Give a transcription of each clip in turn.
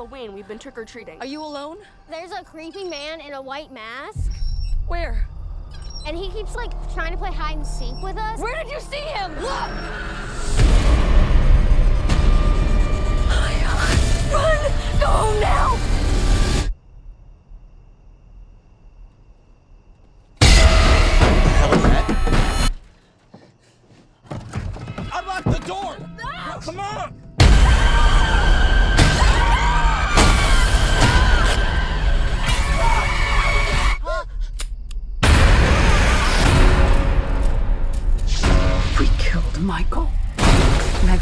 Halloween. We've been trick or treating. Are you alone? There's a creepy man in a white mask, Where? and he keeps like trying to play hide and seek with us. Where did you see him? Look! Run! Go home now!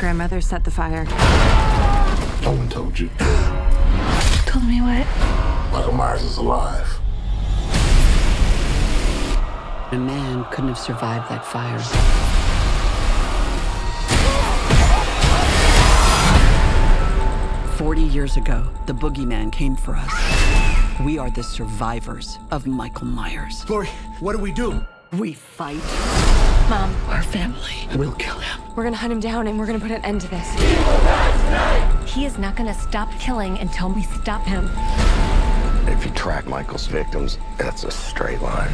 Grandmother set the fire. No one told you. Told me what? Michael Myers is alive. A man couldn't have survived that fire. Forty years ago, the boogeyman came for us. We are the survivors of Michael Myers. Laurie, what do we do? We fight. Mom, Our family will kill him. we're gonna hunt him down and we're gonna put an end to this. He is not gonna stop killing until we stop him. If you track Michael's victims, that's a straight line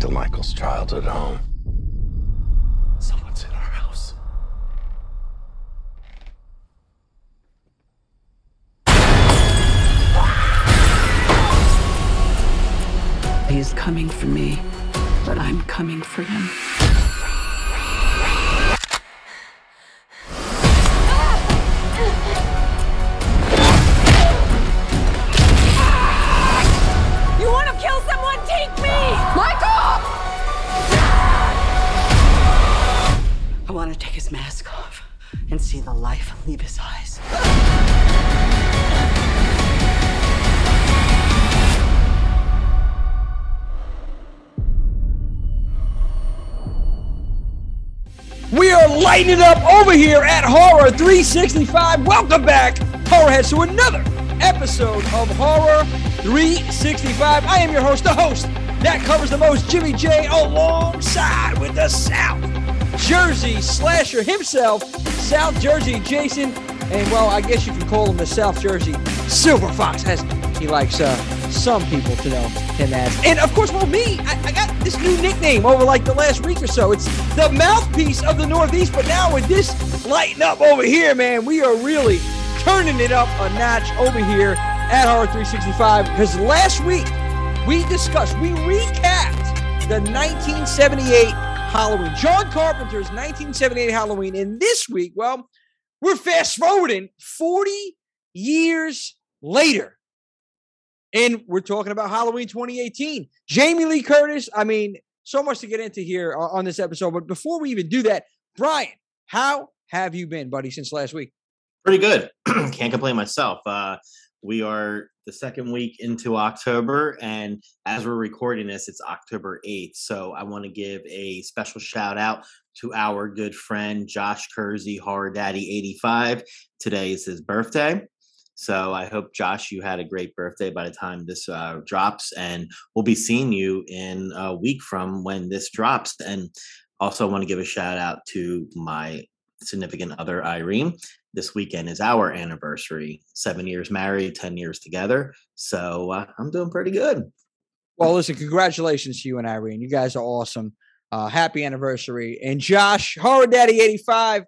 to Michael's childhood home. Someone's in our house. He's coming for me, but I'm coming for him. His mask off and see the life leave his eyes. We are lighting it up over here at Horror 365. Welcome back, Horrorheads, to another episode of Horror 365. I am your host, the host that covers the most, Jimmy J, alongside with the South Jersey slasher himself, South Jersey Jason, and well, I guess you can call him the South Jersey Silver Fox, as he likes uh, some people to know him as. And of course, well, me, I, I got this new nickname over like the last week or so. It's the mouthpiece of the Northeast, but now with this lighting up over here, man, we are really turning it up a notch over here at Horror 365 because last week we discussed, we recapped the 1978 Halloween, John Carpenter's 1978 Halloween. And this week, well, we're fast forwarding 40 years later. And we're talking about Halloween 2018. Jamie Lee Curtis, I mean, so much to get into here on on this episode. But before we even do that, Brian, how have you been, buddy, since last week? pretty good. Can't complain myself. Uh, we are the second week into October, and as we're recording this, it's October 8th. So I want to give a special shout out to our good friend Josh Kersey, Horror Daddy 85. Today is his birthday. So I hope, Josh, you had a great birthday by the time this uh, drops, and we'll be seeing you in a week from when this drops. And also, I want to give a shout out to my significant other, Irene this weekend is our anniversary. Seven years married, 10 years together. So uh, I'm doing pretty good. Well, listen, congratulations to you and Irene. You guys are awesome. Uh, happy anniversary. And Josh, Horror Daddy 85,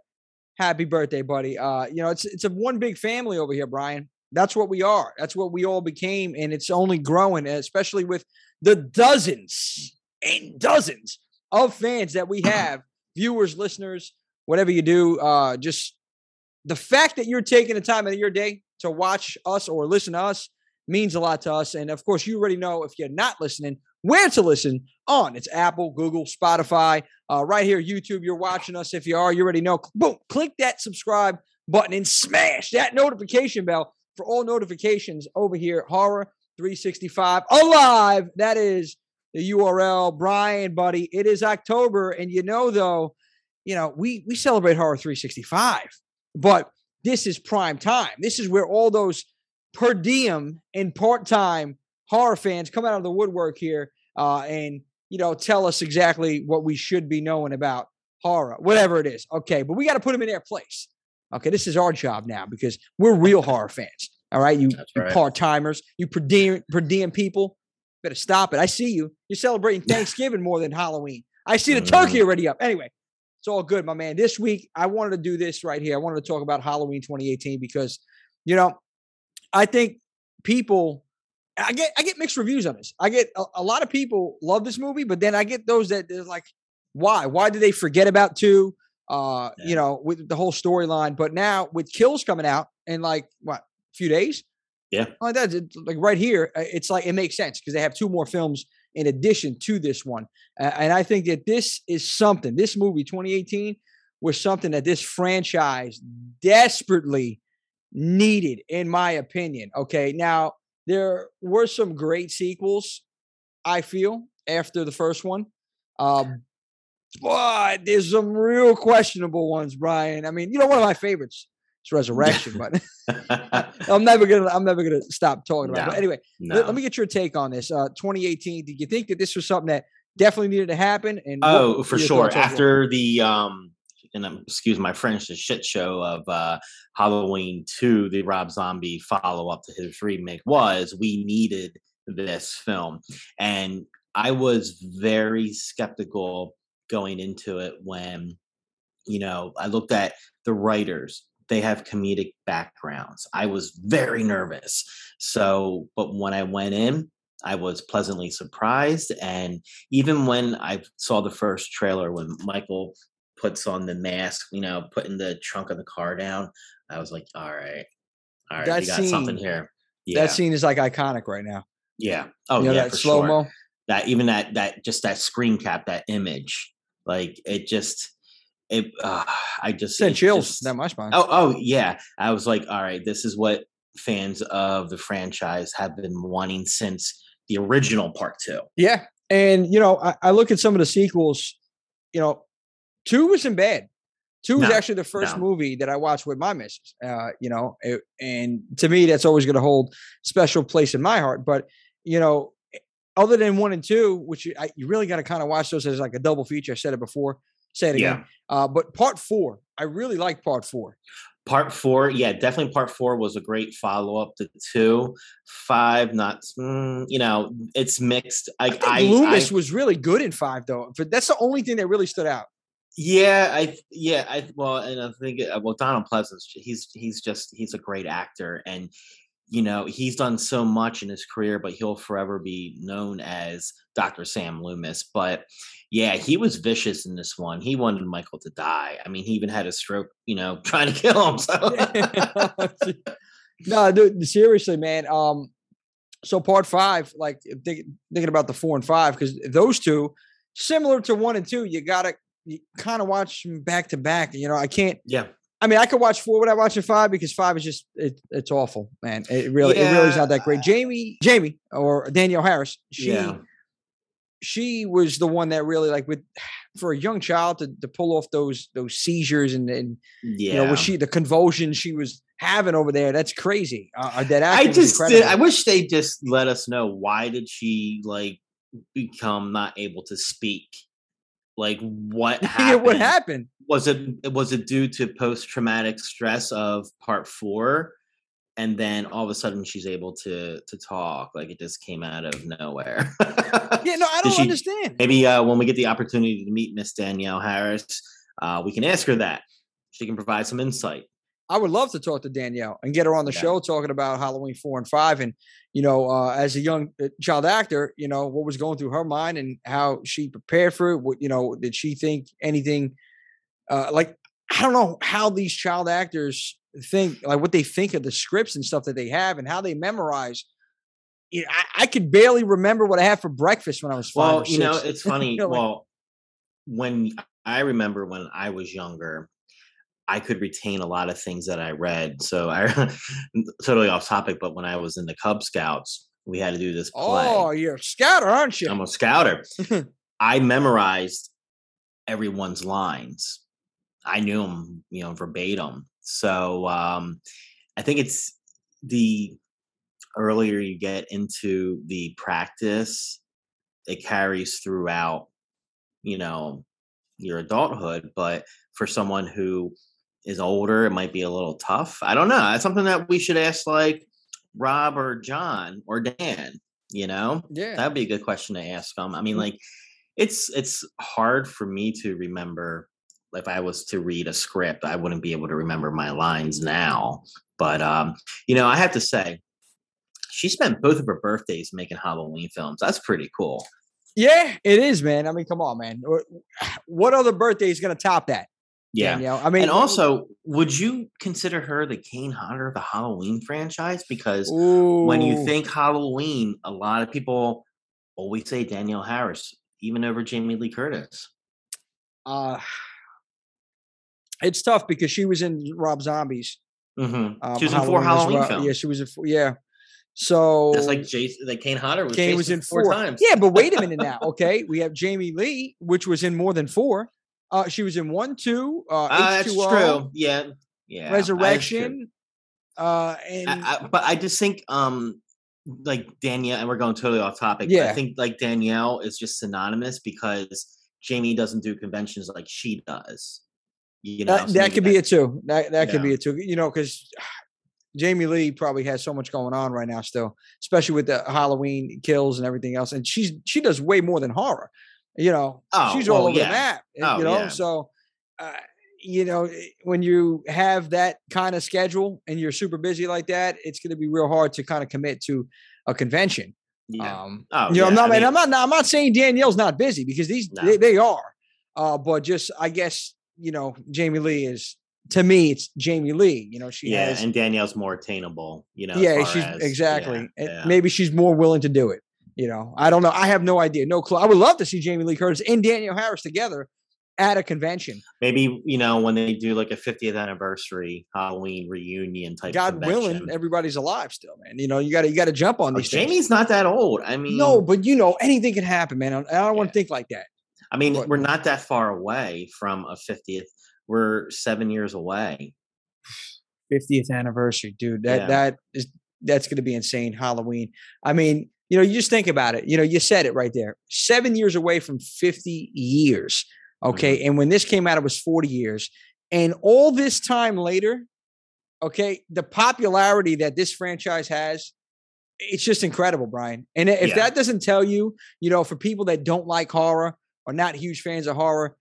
happy birthday, buddy. Uh, you know, it's it's a one big family over here, Brian. That's what we are. That's what we all became, and it's only growing, especially with the dozens and dozens of fans that we have, viewers, listeners, whatever you do. Uh, just the fact that you're taking the time of your day to watch us or listen to us means a lot to us. And of course, you already know if you're not listening, where to listen on. It's Apple, Google, Spotify, uh, right here, YouTube. You're watching us. If you are, you already know. Boom, click that subscribe button and smash that notification bell for all notifications over here Horror 365 Alive. That is the URL. Brian, buddy, it is October. And you know, though, you know, we we celebrate Horror 365, but this is prime time. This is where all those per diem and part-time horror fans come out of the woodwork here uh, and you know tell us exactly what we should be knowing about horror, whatever it is. Okay, but we got to put them in their place. Okay, this is our job now because we're real horror fans. All right, you, That's you part timers, you per diem, per diem people, better stop it. I see you. You're celebrating Thanksgiving more than Halloween. I see the turkey Mm. already up. Anyway, it's all good, my man. This week, I wanted to do this right here. I wanted to talk about Halloween 2018 because, you know, I think people, I get I get mixed reviews on this. I get a, a lot of people love this movie, but then I get those that they're like, why? Why did they forget about two? Uh, you know, with the whole storyline. But now with Kills coming out in like what a few days, Yeah. like that, like right here, uh, it's like it makes sense because they have two more films in addition to this one, and I think that this is something. This movie, 2018, was something that this franchise desperately needed, in my opinion. Okay, now there were some great sequels, I feel, after the first one. Um, but there's some real questionable ones, Brian. I mean, you know, one of my favorites is Resurrection, but I'm never gonna I'm never gonna stop talking about it. But anyway, no. let, let me get your take on this. Uh 2018. Did you think that this was something that definitely needed to happen? And Oh, for sure. After the um, and um, excuse my French, the shit show of uh, Halloween two, the Rob Zombie follow up to his remake was we needed this film, and I was very skeptical going into it when you know I looked at the writers. They have comedic backgrounds. I was very nervous. So, but when I went in, I was pleasantly surprised. And even when I saw the first trailer, when Michael puts on the mask, you know, putting the trunk of the car down, I was like, all right, all right, That you got something scene- here. Yeah. That scene is like iconic right now. yeah. Oh, you know, yeah, that slow sure. mo. That even that, that, just that screen cap, that image, like it just, it, uh, I just, Sent chills just- down my spine. Oh, oh yeah. I was like, all right, this is what fans of the franchise have been wanting since the original part two. Yeah. And, you know, I, I look at some of the sequels, you know, two wasn't bad. Two was No, actually the first no. movie that I watched with my missus, uh, you know, it- and to me, that's always going to hold special place in my heart. But, you know, other than one and two, which you, I, you really got to kind of watch those as like a double feature. I said it before, say it again. Uh, but part four, I really like part four. Part four, yeah, definitely part four was a great follow up to two. Five, not, mm, you know, it's mixed. I, I think I, Loomis I- was really good in five, though. But that's the only thing that really stood out. Yeah, I yeah, I well, and I think uh, well, Donald Pleasence, he's he's just he's a great actor, and you know he's done so much in his career, but he'll forever be known as Dr. Sam Loomis. But yeah, he was vicious in this one. He wanted Michael to die. I mean, he even had a stroke, you know, trying to kill him. So no, dude, seriously, man. Um, so part five, like think, thinking about the four and five, because those two, similar to one and two, you gotta you kind of watch them back to back. You know, I can't. yeah, I mean, I could watch four Would I watch a five because five is just it, it's awful, man. It really, it really is not that great. Jamie, Jamie, or Danielle Harris, she Yeah. she was the one that really like with for a young child to, to pull off those those seizures and and yeah. you know what she the convulsions she was having over there. That's crazy. Uh, that I just did, I wish they just let us know why did she like become not able to speak. Like what Yeah, what happened? was it was it due to post traumatic stress of part four and then all of a sudden she's able to to talk like it just came out of nowhere Yeah, no, I don't she- understand. maybe uh when we get the opportunity to meet miss danielle harris uh we can ask her that she can provide some insight I would love to talk to Danielle and get her on the Yeah. show talking about Halloween four and five, and you know, uh, as a young uh, child actor, you know what was going through her mind and how she prepared for it. What you know, did she think anything? Uh, like I don't know how these child actors think, like what they think of the scripts and stuff that they have, and how they memorize. You know, I, I could barely remember what I had for breakfast when I was five. well you know it's funny You know, like- well when i remember when i was younger I could retain a lot of things that I read. So I totally off topic, but when I was in the Cub Scouts, we had to do this play. Oh, you're a scouter, aren't you? I'm a scouter. I memorized everyone's lines. I knew them, you know, verbatim. So um, I think it's the earlier you get into the practice, it carries throughout, you know, your adulthood. But for someone who is older, it might be a little tough. I don't know. It's something that we should ask like Rob or John or Dan. You know, Yeah. that'd be a good question to ask them. I mean, Mhm. like, it's it's hard for me to remember. If I was to read a script, I wouldn't be able to remember my lines now. But um, you know, I have to say, she spent both of her birthdays making Halloween films. That's pretty cool. Yeah, it is, man. I mean, come on, man. What- What other birthday is going to top that? Yeah. Danielle? I mean, and also, would you consider her the Kane Hodder of the Halloween franchise? Because Ooh. when you think Halloween, a lot of people always say Danielle Harris, even over Jamie Lee Curtis. uh, it's tough because she was in Rob Zombies. hmm Um, she was in four Halloween well. films. Yeah, she was in. four- Yeah, so Just like Jason, like Kane Hodder was. Kane was in four. times. Yeah, but wait a minute now. Okay, we have Jamie Lee, which was in more than four. Uh, she was in one, two, uh, Uh, that's true. Yeah, yeah. that. Resurrection, uh, and I, I, but I just think, um, like Danielle, and we're going totally off topic. Yeah. I think like Danielle is just synonymous because Jamie doesn't do conventions like she does. You know, that, so that could be it too. That that could be it too. You know, because Jamie Lee probably has so much going on right now still, especially with the Halloween kills and everything else. And she's she does way more than horror. You know, Oh, she's all well, over yeah. the map. and, Oh, you know, yeah. so uh, you know eh, when you have that kind of schedule and you're super busy like that, it's going to be real hard to kind of commit to a convention. Yeah. Um, Oh, you know, I'm not, I and I'm not, I'm not saying Danielle's not busy because these No. they, they are, uh, but just I guess you know Jamie Lee is to me it's Jamie Lee. You know, she yeah, has and Danielle's more attainable. You know. yeah, she's as- exactly. yeah, yeah. Maybe she's more willing to do it. You know, I don't know. I have no idea, no clue. I would love to see Jamie Lee Curtis and Danielle Harris together at a convention. Maybe you know when they do like a 50th anniversary Halloween reunion type. God willing, everybody's alive still, man. You know, you got to you got to jump on Oh, these. Jamie's not that old. I mean, no, but you know, anything can happen, man. I don't want to think like that. I mean, but- we're not that far away from a 50th. We're seven years away. 50th anniversary, dude. That Yeah. that is that's going to be insane. Halloween. I mean, you know, you just think about it. You know, you said it right there. Seven years away from 50 years. Okay, Mm-hmm. and when this came out, it was 40 years, and all this time later, okay, the popularity that this franchise has. It's just incredible, Brian. And if Yeah. that doesn't tell you, you know, for people that don't like horror or not huge fans of horror,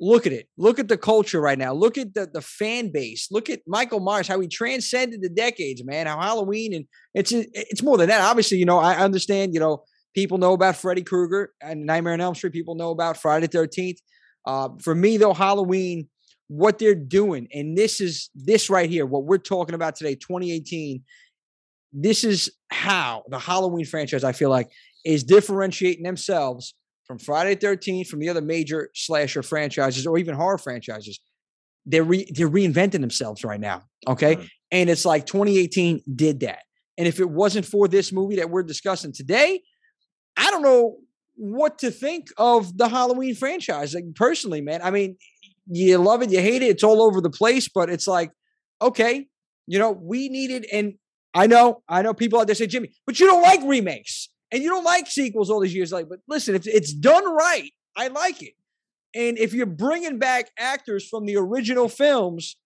look at it. Look at the culture right now. Look at the the fan base. Look at Michael Myers, how he transcended the decades, man. How Halloween and it's it's more than that. Obviously, you know, I understand. You know, people know about Freddy Krueger and Nightmare on Elm Street. People know about Friday the Thirteenth. Uh, for me, though, Halloween, what they're doing, and this is this right here, what we're talking about today, 2018. This is how the Halloween franchise, I feel like, is differentiating themselves from Friday the 13th, from the other major slasher franchises or even horror franchises. They're re- they're reinventing themselves right now. Okay. Mhm. And it's like 2018 did that. And if it wasn't for this movie that we're discussing today, I don't know what to think of the Halloween franchise. Like personally, man. I mean, you love it, you hate it, it's all over the place, but it's like, okay, you know, we needed, and I know, I know people out there say, Jimmy, but you don't like remakes and you don't like sequels all these years. Like, but listen, if it's done right, I like it. And if you're bringing back actors from the original films,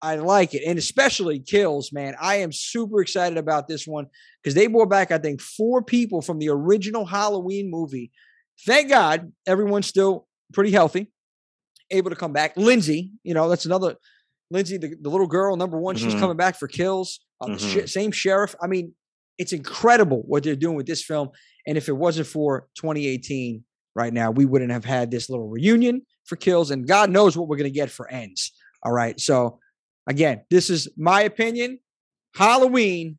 I like it. And especially Kills, man. I am super excited about this one because they brought back, I think, four people from the original Halloween movie. Thank God everyone's still pretty healthy, able to come back. Lindsay, you know, that's another Lindsay, the, the little girl, number one, she's Mhm. coming back for kills. Uh, the Mhm. sh- same sheriff. I mean, it's incredible what they're doing with this film. And if it wasn't for 2018 right now, we wouldn't have had this little reunion for kills. And God knows what we're going to get for ends. All right. So, again, this is my opinion. Halloween,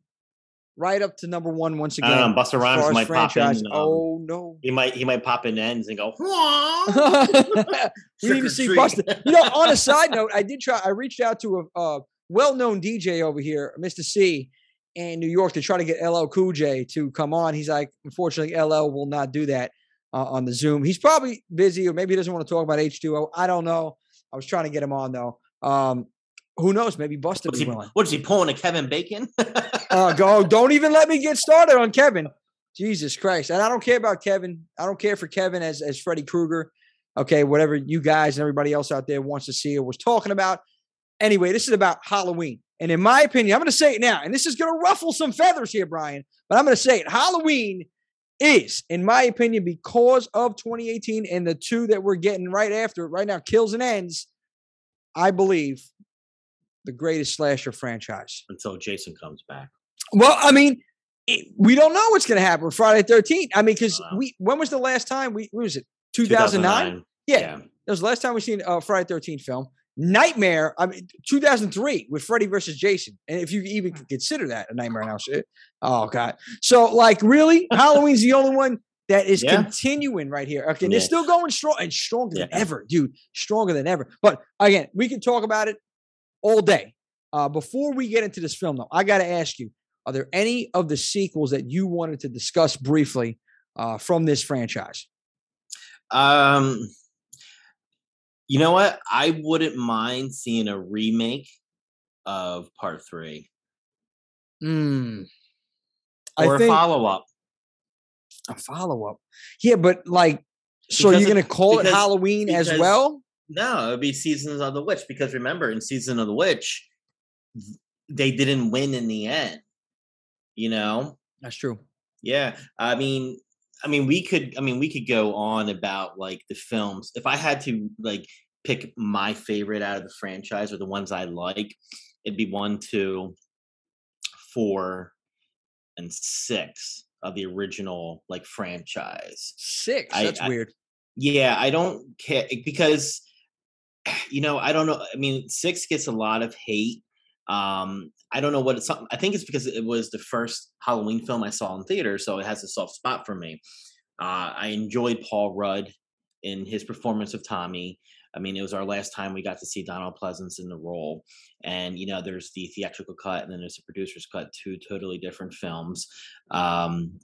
right up to number one once again. know, Busta Rhymes might pop in, franchise. um, oh, no. He might he might pop in ends and go. we need to see. Busta. You know, on a side note, I did try. I reached out to a, a well-known DJ over here, Mr. C, in New York, to try to get LL Cool J to come on. He's like, unfortunately, LL will not do that uh, on the Zoom. He's probably busy, or maybe he doesn't want to talk about H2O. I don't know. I was trying to get him on though. Um, who knows? Maybe What's be willing. what is he pulling a Kevin Bacon? Uh, go! Don't even let me get started on Kevin. Jesus Christ! And I don't care about Kevin. I don't care for Kevin as as Freddy Krueger. Okay, whatever you guys and everybody else out there wants to see or was talking about. Anyway, this is about Halloween. And in my opinion, I'm going to say it now, and this is going to ruffle some feathers here, Brian, but I'm going to say it. Halloween is, in my opinion, because of 2018 and the two that we're getting right after it right now, Kills and Ends, I believe the greatest slasher franchise. Until Jason comes back. Well, I mean, it, we don't know what's going to happen Friday 13th. I mean, because we, when was the last time we, what was it, 2009? Yeah. Yeah. That was the last time we seen a Friday 13th film. Nightmare, I mean, 2003 with Freddy versus Jason. And if you even consider that a Nightmare now, shit. Oh, God. So, like, really? Halloween's the only one that is Yeah. continuing right here. Okay. And they're still going strong and stronger than ever, dude. Stronger than ever. But again, we can talk about it all day. Uh, before we get into this film, though, I got to ask you are there any of the sequels that you wanted to discuss briefly uh, from this franchise? Um, you know what? I wouldn't mind seeing a remake of part three Mm. or I a think follow up. a follow up. Yeah, but like, so Because you're going to call it because- Halloween as well? No, it would be Seasons of the Witch because remember, in Season of the Witch, they didn't win in the end. You know, That's true. Yeah, I mean, I mean, we could, I mean, we could go on about like the films. If I had to like pick my favorite out of the franchise or the ones I like, it'd be one, two, four, and six of the original like franchise. Six. I- That's I- weird. Yeah, I don't care because you know, I don't know. I mean, six gets a lot of hate. Um, I don't know what it's. I think it's because it was the first Halloween film I saw in theater, so it has a soft spot for me. Uh, I enjoyed Paul Rudd in his performance of Tommy. I mean, it was our last time we got to see Donald Pleasence in the role, and you know, there's the theatrical cut, and then there's the producer's cut, two totally different films. Um,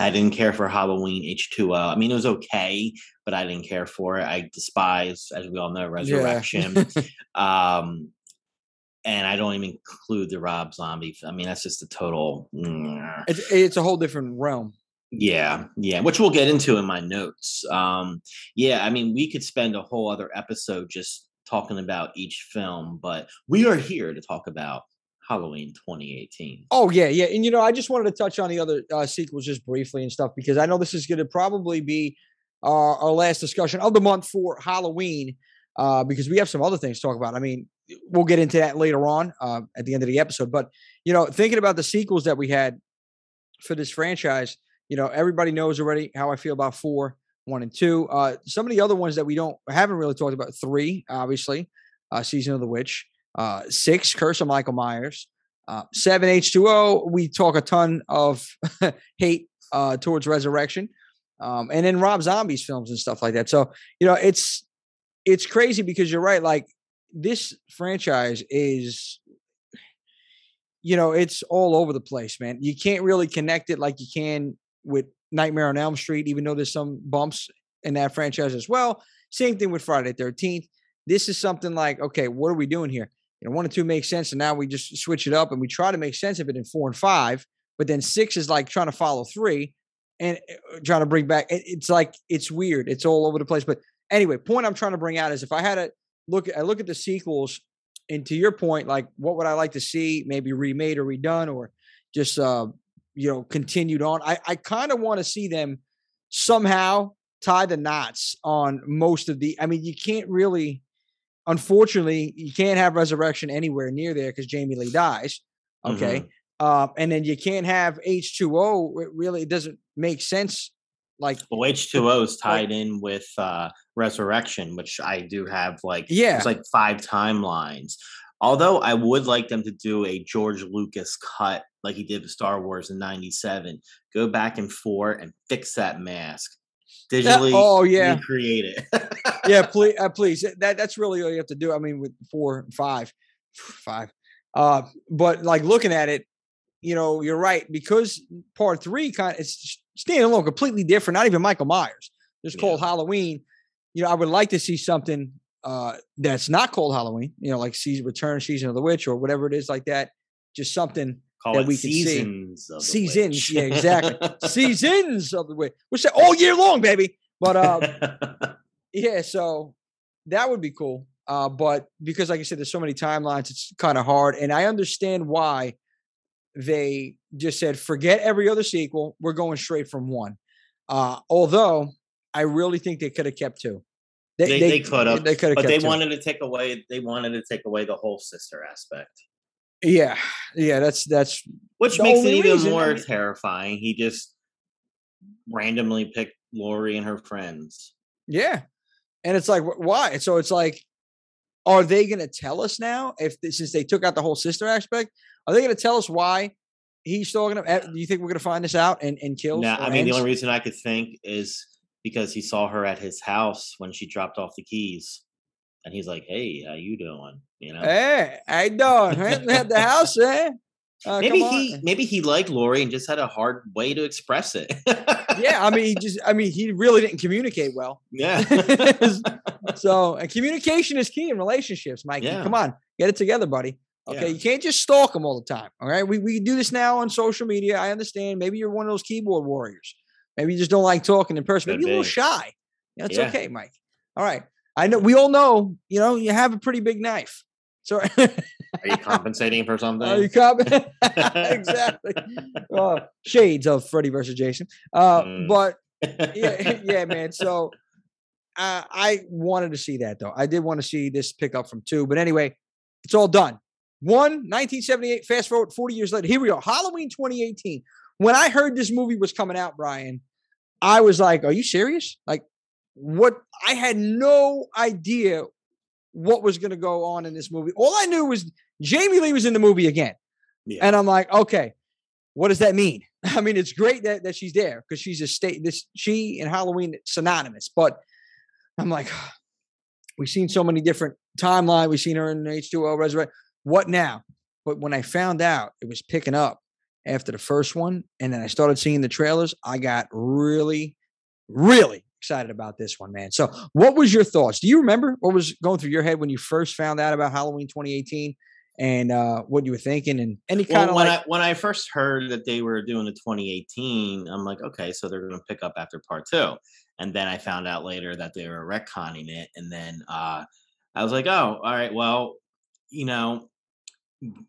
I didn't care for Halloween H2O. I mean, it was okay, but I didn't care for it. I despise, as we all know, Resurrection. um, and I don't even include the Rob Zombie. I mean, that's just a total. mm, It's, it's a whole different realm. Yeah, yeah, which we'll get into in my notes. Um, yeah, I mean, we could spend a whole other episode just talking about each film, but we are here to talk about Halloween 2018. Oh yeah, yeah, and you know, I just wanted to touch on the other uh, sequels just briefly and stuff because I know this is going to probably be uh, our last discussion of the month for Halloween uh, because we have some other things to talk about. I mean, we'll get into that later on uh, at the end of the episode. But you know, thinking about the sequels that we had for this franchise, you know, everybody knows already how I feel about four, one, and two. Uh, some of the other ones that we don't haven't really talked about. Three, obviously, uh, season of the witch. Uh, six, Curse of Michael Myers. Uh, seven H2O, we talk a ton of hate uh, towards Resurrection, um, and then Rob Zombie's films and stuff like that. So you know, it's it's crazy because you're right. Like this franchise is, you know, it's all over the place, man. You can't really connect it like you can with Nightmare on Elm Street, even though there's some bumps in that franchise as well. Same thing with Friday Thirteenth. This is something like, okay, what are we doing here? You know, one and two makes sense, and now we just switch it up and we try to make sense of it in four and five. But then six is like trying to follow three and uh, trying to bring back. It's like it's weird. It's all over the place. But anyway, point I'm trying to bring out is if I had to look, I look at the sequels, and to your point, like what would I like to see, maybe remade or redone, or just uh, you know continued on. I I kind of want to see them somehow tie the knots on most of the. I mean, you can't really unfortunately, you can't have resurrection anywhere near there because Jamie Lee dies. Okay. Um, and then you can't have H2O. It really doesn't make sense. Like, Well, H2O is tied in with uh, Resurrection, which I do have like Yeah. it's like five timelines. Although I would like them to do a George Lucas cut like he did with Star Wars in '97. Go back and four and fix that mask digitally. oh, yeah. recreate it. yeah, please, uh, please. That that's really all you have to do. I mean, with four, and five, five. Uh, but like looking at it, you know, you're right because part three kind of it's standing alone, completely different. Not even Michael Myers. Just Yeah. called Halloween. You know, I would like to see something uh that's not called Halloween. You know, like season return, season of the witch, or whatever it is like that. Just something Call that we can see. seasons. The seasons. Yeah, exactly. seasons of the witch. Which all year long, baby. But uh, yeah, so that would be cool. Uh, but because, like I said, there's so many timelines, it's kind of hard. And I understand why they just said, forget every other sequel. We're going straight from one. Uh, although I really think they could have kept two. They, they, could have, They could have but they two. wanted to take away. They wanted to take away the whole sister aspect, Yeah, yeah. That's that's which makes it even reason, I more mean- terrifying. He just randomly picked Laurie and her friends. Yeah. And it's like, why? So it's like, are they going to tell us now if since they took out the whole sister aspect, are they going to tell us why he's stalking him? Eh, Do you think we're going to find this out and, and kill? No, I mean the only reason I could think is because he saw her at his house when she dropped off the keys, and he's like, "Hey, how you doing?" You know. Hey, how you doing? Hey, At the house, eh? Uh, maybe he maybe he liked Laurie and just had a hard way to express it. Yeah, I mean, he just, I mean, he really didn't communicate well. yeah. so, and communication is key in relationships, Mikey. Yeah. Come on, get it together, buddy. Okay, Yeah. you can't just stalk them all the time. All right, we we do this now on social media. I understand. Maybe you're one of those keyboard warriors. Maybe you just don't like talking in person. Maybe you're a little shy. Yeah, it's Yeah. okay, Mike. All right, I know. We all know. You know, you have a pretty big knife. So, Are you compensating for something? are you cop- exactly. Uh, shades of Freddy versus Jason. Uh, Mm. But yeah, yeah, man. So uh, I wanted to see that though. I did want to see this pick up from two, but anyway, it's all done. One, 1978. Fast forward 40 years later. Here we are. Halloween 2018. When I heard this movie was coming out, Brian, I was like, "Are you serious?" Like, what? I had no idea what was going to go on in this movie. All I knew was Jamie Lee was in the movie again, Yeah. and I'm like, "Okay, what does that mean?" I mean, it's great that, that she's there because she's a state. This she and Halloween synonymous, but I'm like, we've seen so many different timeline. We've seen her in H2O Resurrect. What now? But when I found out it was picking up after the first one, and then I started seeing the trailers, I got really, really excited about this one, man. So, what was your thoughts? Do you remember what was going through your head when you first found out about Halloween 2018 and uh, what you were thinking, and any Well, kind of when like, I when I first heard that they were doing the 2018, I'm like, okay, so they're going to pick up after part two, and then I found out later that they were retconning it, and then uh, I was like, oh, all right, well, you know,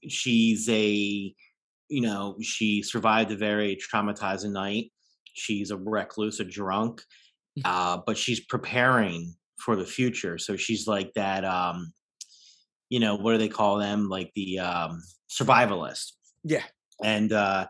she's a, you know, she survived a very traumatizing night. She's a recluse, a drunk, uh, but she's preparing for the future. So she's like that. Um, you know, what do they call them? Like the um, survivalist yeah, and uh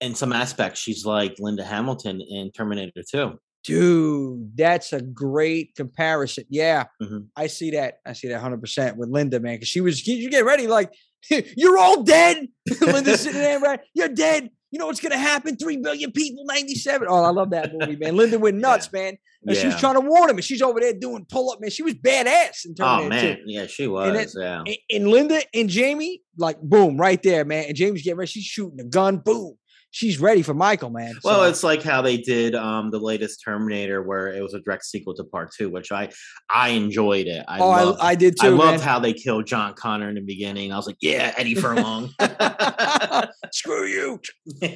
in some aspects she's like linda hamilton in terminator 2 Dude, that's a great comparison. Yeah, Mhm. I see that. I see that 100% with Linda, man, because she was, you get ready, like, you're all dead. Linda's sitting there, right? You're dead. You know what's going to happen? 3 billion people, 97. Oh, I love that movie, man. Linda went nuts, man. And she was trying to warn him, and she's over there doing pull up, man. She was badass in oh man 2. yeah she And was yeah And, and Linda and Jamie, like, boom, right there, man. And Jamie's getting ready. She's shooting a gun, boom. She's ready for Michael, man. well it's like how they did um the latest terminator where it was a direct sequel to part two which i i enjoyed it i oh, loved, I, I did I too, loved man. how they killed John Connor in the beginning. I was like, "Yeah, Eddie Furlong." Screw you.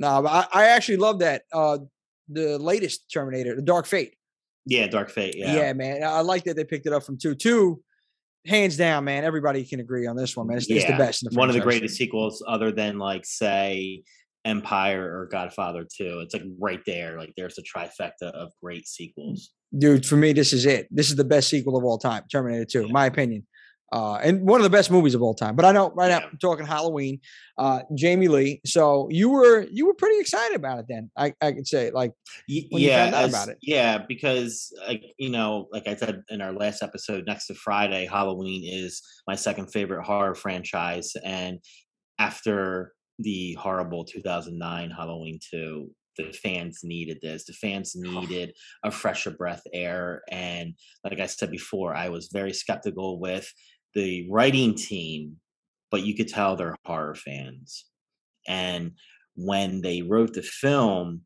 No, but I, I actually love that. Uh, the latest Terminator, the Dark Fate. yeah, Dark Fate. Yeah. Yeah, man. I like that they picked it up from two. Two, hands down, man. Everybody can agree on this one, man. It's, it's the best. The one of the greatest sequels, other than like say Empire or Godfather Two. It's like right there. Like there's a trifecta of great sequels. dude. For me, this is it. This is the best sequel of all time. Terminator Two, in my opinion. Uh, and one of the best movies of all time. But I know right now I'm talking Halloween, uh, Jamie Lee. So you were you were pretty excited about it then. I, I could say like Y- when you yeah, as- about it. yeah, because like you know, like I said in our last episode, next to Friday, Halloween is my second favorite horror franchise, and after the horrible 2009 Halloween 2, the fans needed this. The fans needed a fresher breath air, and like I said before, I was very skeptical with the writing team, but you could tell they're horror fans, and when they wrote the film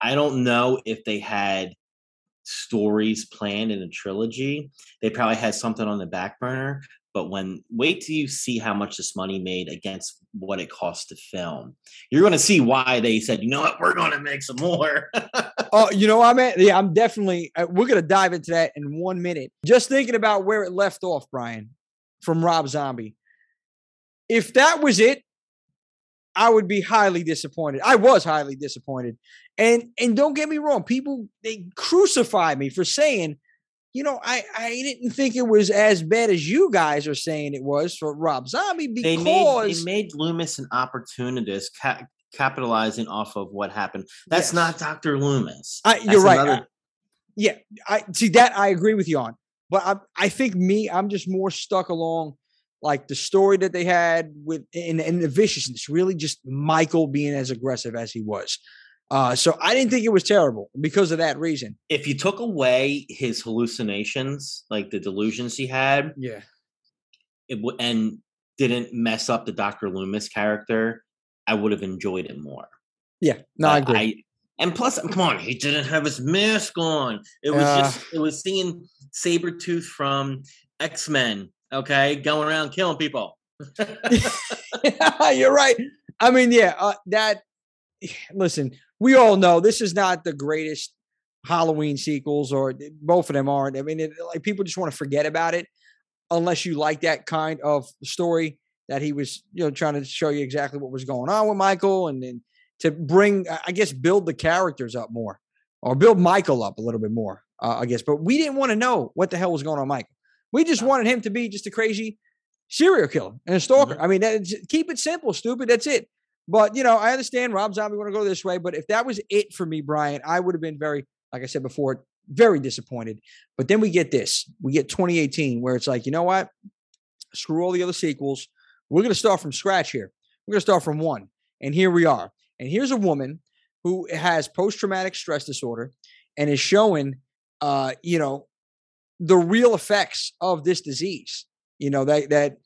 I don't know if they had stories planned in a trilogy. They probably had something on the back burner, But when wait till you see how much this money made against what it cost to film, you're going to see why they said, you know what, we're going to make some more. Oh, you know, what I'm at, yeah, I'm definitely, uh, we're going to dive into that in one minute. Just thinking about where it left off, Brian, from Rob Zombie. If that was it, I would be highly disappointed. I was highly disappointed. And and don't get me wrong, people they crucify me for saying, you know, I I didn't think it was as bad as you guys are saying it was for Rob Zombie because they made, they made Loomis an opportunist, ca- capitalizing off of what happened. That's Yes. not Dr. Loomis. I, you're That's right. another- I- yeah, I see that. I agree with you on, but I, I think me, I'm just more stuck along like the story that they had with and, and the viciousness. Really, just Michael being as aggressive as he was. Uh, so I didn't think it was terrible because of that reason. if you took away his hallucinations, like the delusions he had, Yeah, it w- and didn't mess up the Dr. Loomis character, I would have enjoyed it more. yeah. No, I agree. and plus, come on, he didn't have his mask on. It was Uh. just, it was seeing Sabretooth from X Men, okay, going around killing people. You're right. I mean, yeah, uh, that. Listen, we all know this is not the greatest Halloween sequels, or both of them aren't. I mean, it, like people just want to forget about it unless you like that kind of story that he was, you know, trying to show you exactly what was going on with Michael, and then to bring, I- guess, build the characters up more, or build Michael up a little bit more, uh, I guess. But we didn't want to know what the hell was going on, with Michael. We just wanted him to be just a crazy serial killer and a stalker. I mean, that, keep it simple, stupid. That's it. But you know, I understand Rob Zombie want to go this way, but if that was it for me, Brian, I would have been very, like I said before, very disappointed. But then we get this, we get 2018, where it's like, you know what? Screw all the other sequels. We're going to start from scratch here. We're going to start from one, and here we are. And here's a woman who has post-traumatic stress disorder and is showing, uh, you know, the real effects of this disease. You know that that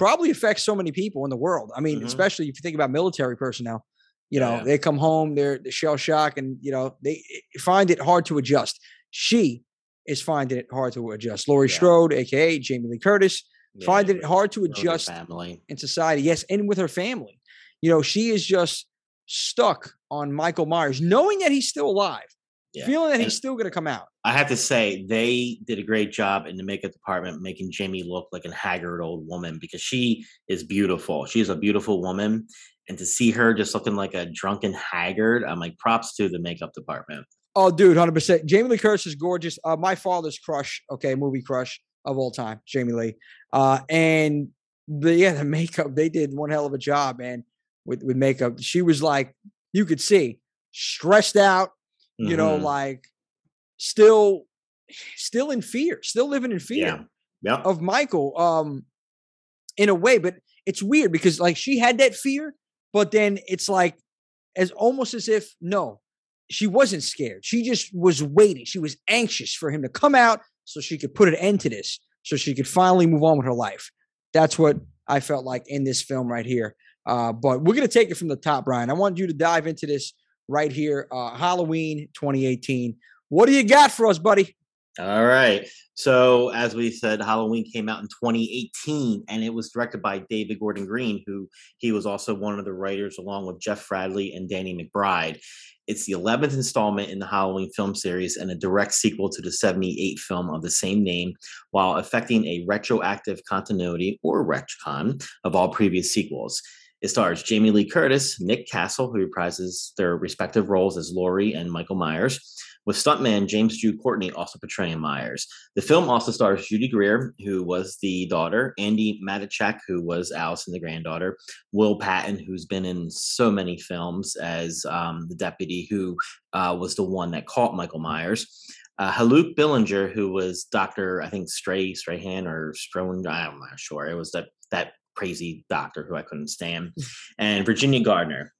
probably affects so many people in the world. I mean, Mhm. especially if you think about military personnel. You know, Yeah. they come home, they're, they're shell shock, and you know they eh, find it hard to adjust. She is finding it hard to adjust. Laurie Yeah. Strode, aka Jamie Lee Curtis, Yeah, finding it hard to adjust family. in society. Yes, and with her family. You know, she is just stuck on Michael Myers, knowing that he's still alive, Yeah. feeling that And- he's still going to come out. I have to say they did a great job in the makeup department making Jamie look like a haggard old woman because she is beautiful. She's a beautiful woman. And to see her just looking like a drunken haggard, I'm like, props to the makeup department. Oh, dude, hundred percent. Jamie Lee Curtis is gorgeous. Uh, my father's crush, okay, movie crush of all time, Jamie Lee. Uh, and the yeah, the makeup they did one hell of a job, man, with with makeup. She was like, you could see stressed out, you know, Mhm. like still, still in fear, still living in fear yeah. Yep. of Michael. Um, in a way, but it's weird because like she had that fear, but then it's like as almost as if no, she wasn't scared. She just was waiting. She was anxious for him to come out so she could put an end to this, so she could finally move on with her life. That's what I felt like in this film right here. Uh, but we're gonna take it from the top, Brian. I want you to dive into this right here. Uh, Halloween 2018. What do you got for us, buddy? All right. So, as we said, Halloween came out in 2018 and it was directed by David Gordon Green, who he was also one of the writers along with Jeff Fradley and Danny McBride. It's the 11th installment in the Halloween film series and a direct sequel to the 78 film of the same name, while affecting a retroactive continuity or retcon of all previous sequels. It stars Jamie Lee Curtis, Nick Castle, who reprises their respective roles as Laurie and Michael Myers, with stuntman James Jude Courtney also portraying Myers. The film also stars Judy Greer, who was the daughter, Andi Matichak, who was Allison, the granddaughter, Will Patton, who's been in so many films as um, the deputy who uh, was the one that caught Michael Myers. Uh, Haluk Bilginer, who was Doctor, I think Stray Strahan or Strone, I'm not sure. It was that that crazy doctor who I couldn't stand, and Virginia Gardner.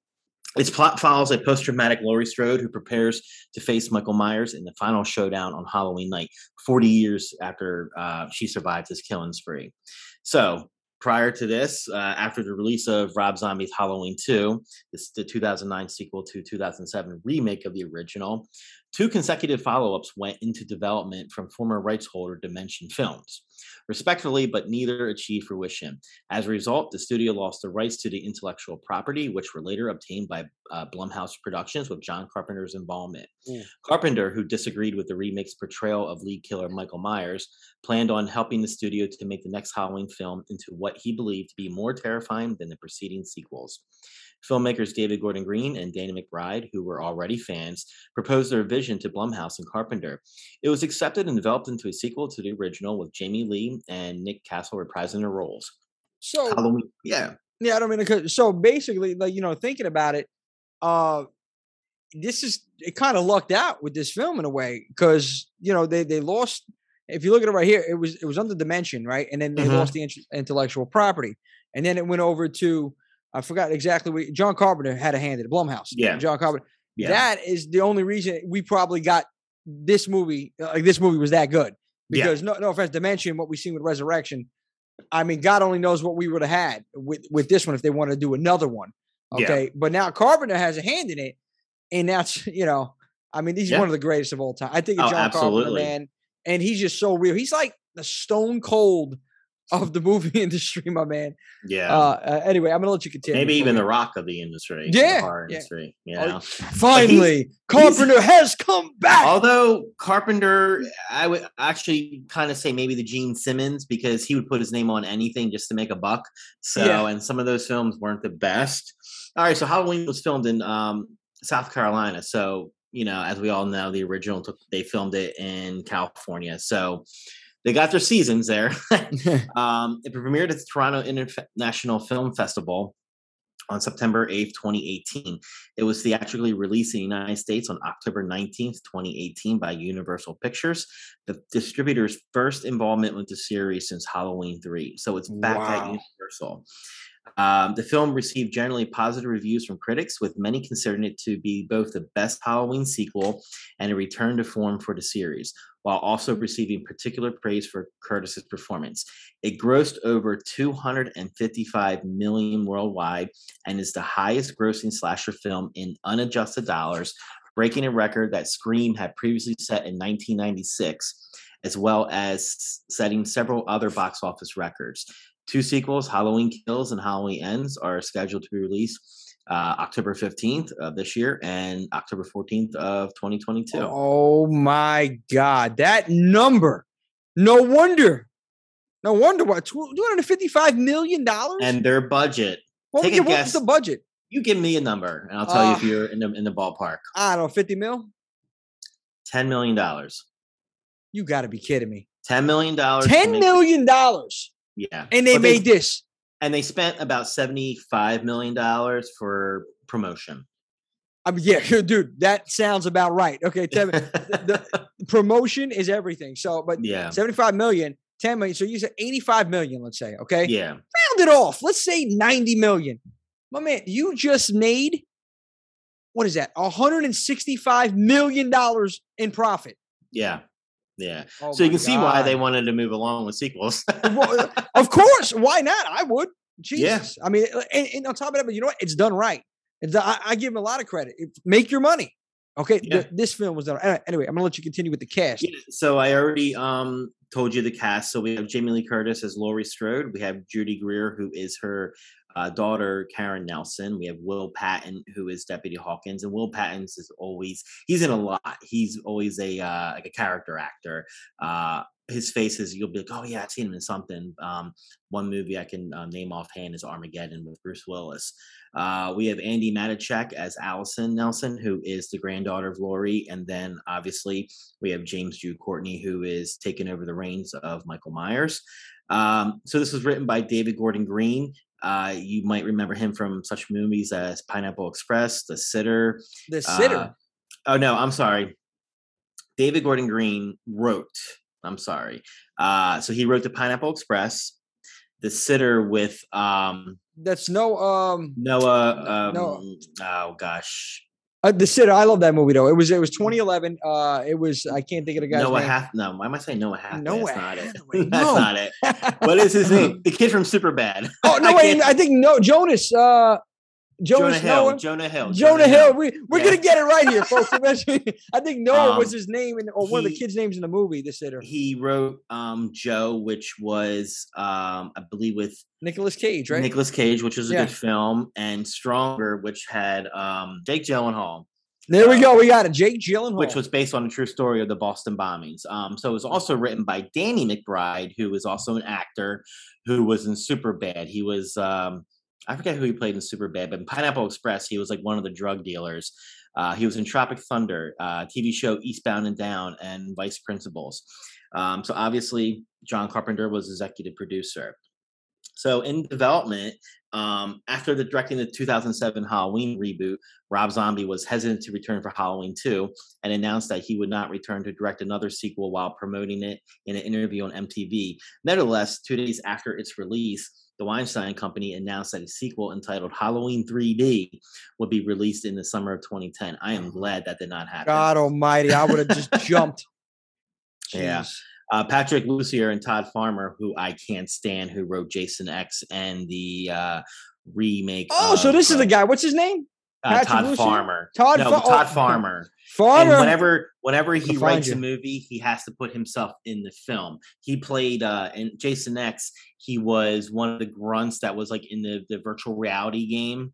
Its plot follows a post traumatic Laurie Strode who prepares to face Michael Myers in the final showdown on Halloween night, 40 years after uh, she survived his killing spree. So, prior to this, uh, after the release of Rob Zombie's Halloween 2, this the 2009 sequel to 2007 remake of the original, two consecutive follow ups went into development from former rights holder Dimension Films. respectively, but neither achieved fruition. As a result, the studio lost the rights to the intellectual property, which were later obtained by uh, Blumhouse Productions with John Carpenter's involvement. Mm. Carpenter, who disagreed with the remake's portrayal of lead killer Michael Myers, planned on helping the studio to make the next Halloween film into what he believed to be more terrifying than the preceding sequels. Filmmakers David Gordon Green and Danny McBride, who were already fans, proposed their vision to Blumhouse and Carpenter. It was accepted and developed into a sequel to the original with Jamie Lee and Nick Castle reprising their roles. So Halloween, yeah, Yeah, I don't mean because so basically, like you know, thinking about it, uh, this is it kind of lucked out with this film in a way because you know they they lost. If you look at it right here, it was it was under Dimension, right, and then they Mhm. lost the intellectual property, and then it went over to I forgot exactly what John Carpenter had a hand in it, Blumhouse. Yeah. John Carpenter. yeah, That is the only reason we probably got this movie. uh, Like this movie was that good Yeah. because no, no offense, Dimension, what we seen with Resurrection. I mean, God only knows what we would have had with with this one if they wanted to do another one. Yeah. Okay, but now Carpenter has a hand in it, and that's you know, I mean, he's Yeah. one of the greatest of all time. I think Oh, John Carpenter, man, and he's just so real. He's like the stone cold of the movie industry, my man. yeah. Uh, uh, anyway, I'm gonna let you continue. Maybe even the rock of the industry, Yeah, horror yeah. industry. You Oh, finally Carpenter has come back. Although Carpenter, I would actually kind of say maybe the Gene Simmons because he would put his name on anything just to make a buck. So, Yeah. and some of those films weren't the best. All right, so Halloween was filmed in um, South Carolina. So, you know, as we all know, the original took they filmed it in California. So they got their seasons there. um, it premiered at the Toronto International Film Festival on September 8th, 2018. It was theatrically released in the United States on October 19th, 2018 by Universal Pictures, the distributor's first involvement with the series since Halloween 3. So it's back Wow. at Universal. Um, the film received generally positive reviews from critics, with many considering it to be both the best Halloween sequel and a return to form for the series, while also receiving particular praise for Curtis's performance. It grossed over 255 million worldwide and is the highest grossing slasher film in unadjusted dollars, breaking a record that Scream had previously set in 1996, as well as setting several other box office records. Two sequels, Halloween Kills and Halloween Ends, are scheduled to be released uh, October 15th of this year and October 14th of 2022. Oh my God, that number! No wonder, no wonder why two hundred fifty-five million dollars. And their budget, what, take a what was guess. the budget? you give me a number and I'll tell you if Uh, you're in the, in the ballpark. I don't know, fifty mil. $10 million. You got to be kidding me! million. to Ten make- million dollars, Yeah. and they But made this. and they spent about $75 million for promotion. I mean, yeah, dude, that sounds about right. Okay, me, the promotion is everything. So, but yeah. 75 million, 10 million. So you said 85 million, let's say. Okay. Yeah. Round it off. Let's say 90 million. My man, you just made what is that? 165 million dollars in profit. Yeah. Yeah. Oh so you can see why they wanted to move along with sequels. Well, of course, why not? I would. Yeah. Jesus. I mean, and, and on top of that, but you know what? It's done right. It's, I, I give him a lot of credit. It- make your money. Okay. Yeah. th- this film was done. Anyway, Anyway, I'm gonna let you continue with the cast. Yeah, so I already um told you the cast. So we have Jamie Lee Curtis as Laurie Strode. We have Judy Greer, who is her uh, daughter Karen Nelson. We have Will Patton, who is Deputy Hawkins, and Will Patton's is always he's in a lot. He's always a uh, like a character actor. Uh, his face is you'll be like, oh yeah, I've seen him in something. Um, one movie I can uh, name offhand is Armageddon with Bruce Willis. Uh, we have Andi Matichak as Allison Nelson, who is the granddaughter of Laurie, and then obviously we have James Jude Courtney, who is taking over the reins of Michael Myers. Um, so this was written by David Gordon Green. Uh, you might remember him from such movies as Pineapple Express, The Sitter. The sitter. Uh, oh no, I'm sorry. David Gordon Green wrote. I'm sorry. Uh, so he wrote the Pineapple Express, The Sitter with um, That's no um Noah. Um, No. Oh gosh, uh, the sitter. I love that movie though. It was it was 2011. Uh, it was I can't think of the guy. Noah name. Hath. No, why am I saying Noah Hathaway? Noah That's not it. Hathaway, That's not it. What is his name? The kid from Superbad. oh no, I wait, I think no Jonas. Uh, Jonas Jonah Hill. Noah. Jonah Hill. Jonah Hill. We, we're Yeah. gonna get it right here, folks. I think Noah was Um, his name, in, or one of the kids' names in the movie. The sitter, He wrote um, Joe, which was um, I believe with Nicolas Cage, right? Nicolas Cage, which was a Yeah. good film, and Stronger, which had um, Jake Gyllenhaal. there we go. We got it. Jake Gyllenhaal. which was based on a true story of the Boston bombings. Um, so it was also written by Danny McBride, who is also an actor who was in Superbad. He was um, I forget who he played in Super Superbad, but in Pineapple Express, he was like one of the drug dealers. Uh, he was in Tropic Thunder, uh, TV show Eastbound and Down, and Vice Principals. Um, so obviously, John Carpenter was executive producer. So in development, um, after the directing the 2007 Halloween reboot, Rob Zombie was hesitant to return for Halloween 2 and announced that he would not return to direct another sequel while promoting it in an interview on MTV. Nevertheless, two days after its release, the Weinstein Company announced that a sequel entitled Halloween 3D would be released in the summer of 2010. I am glad that did not happen. God Almighty! I would have just jumped. Yeah. Uh, Patrick Lussier and Todd Farmer, who I can't stand, who wrote Jason X and the uh, remake. Oh, so of, this is uh, the guy. What's his name? Uh, Todd? Farmer. Todd no, Fa- Todd oh, Farmer. Farmer. And whenever whenever he find writes a movie, he has to put himself in the film. He played uh in Jason X, he was one of the grunts that was like in the, the virtual reality game.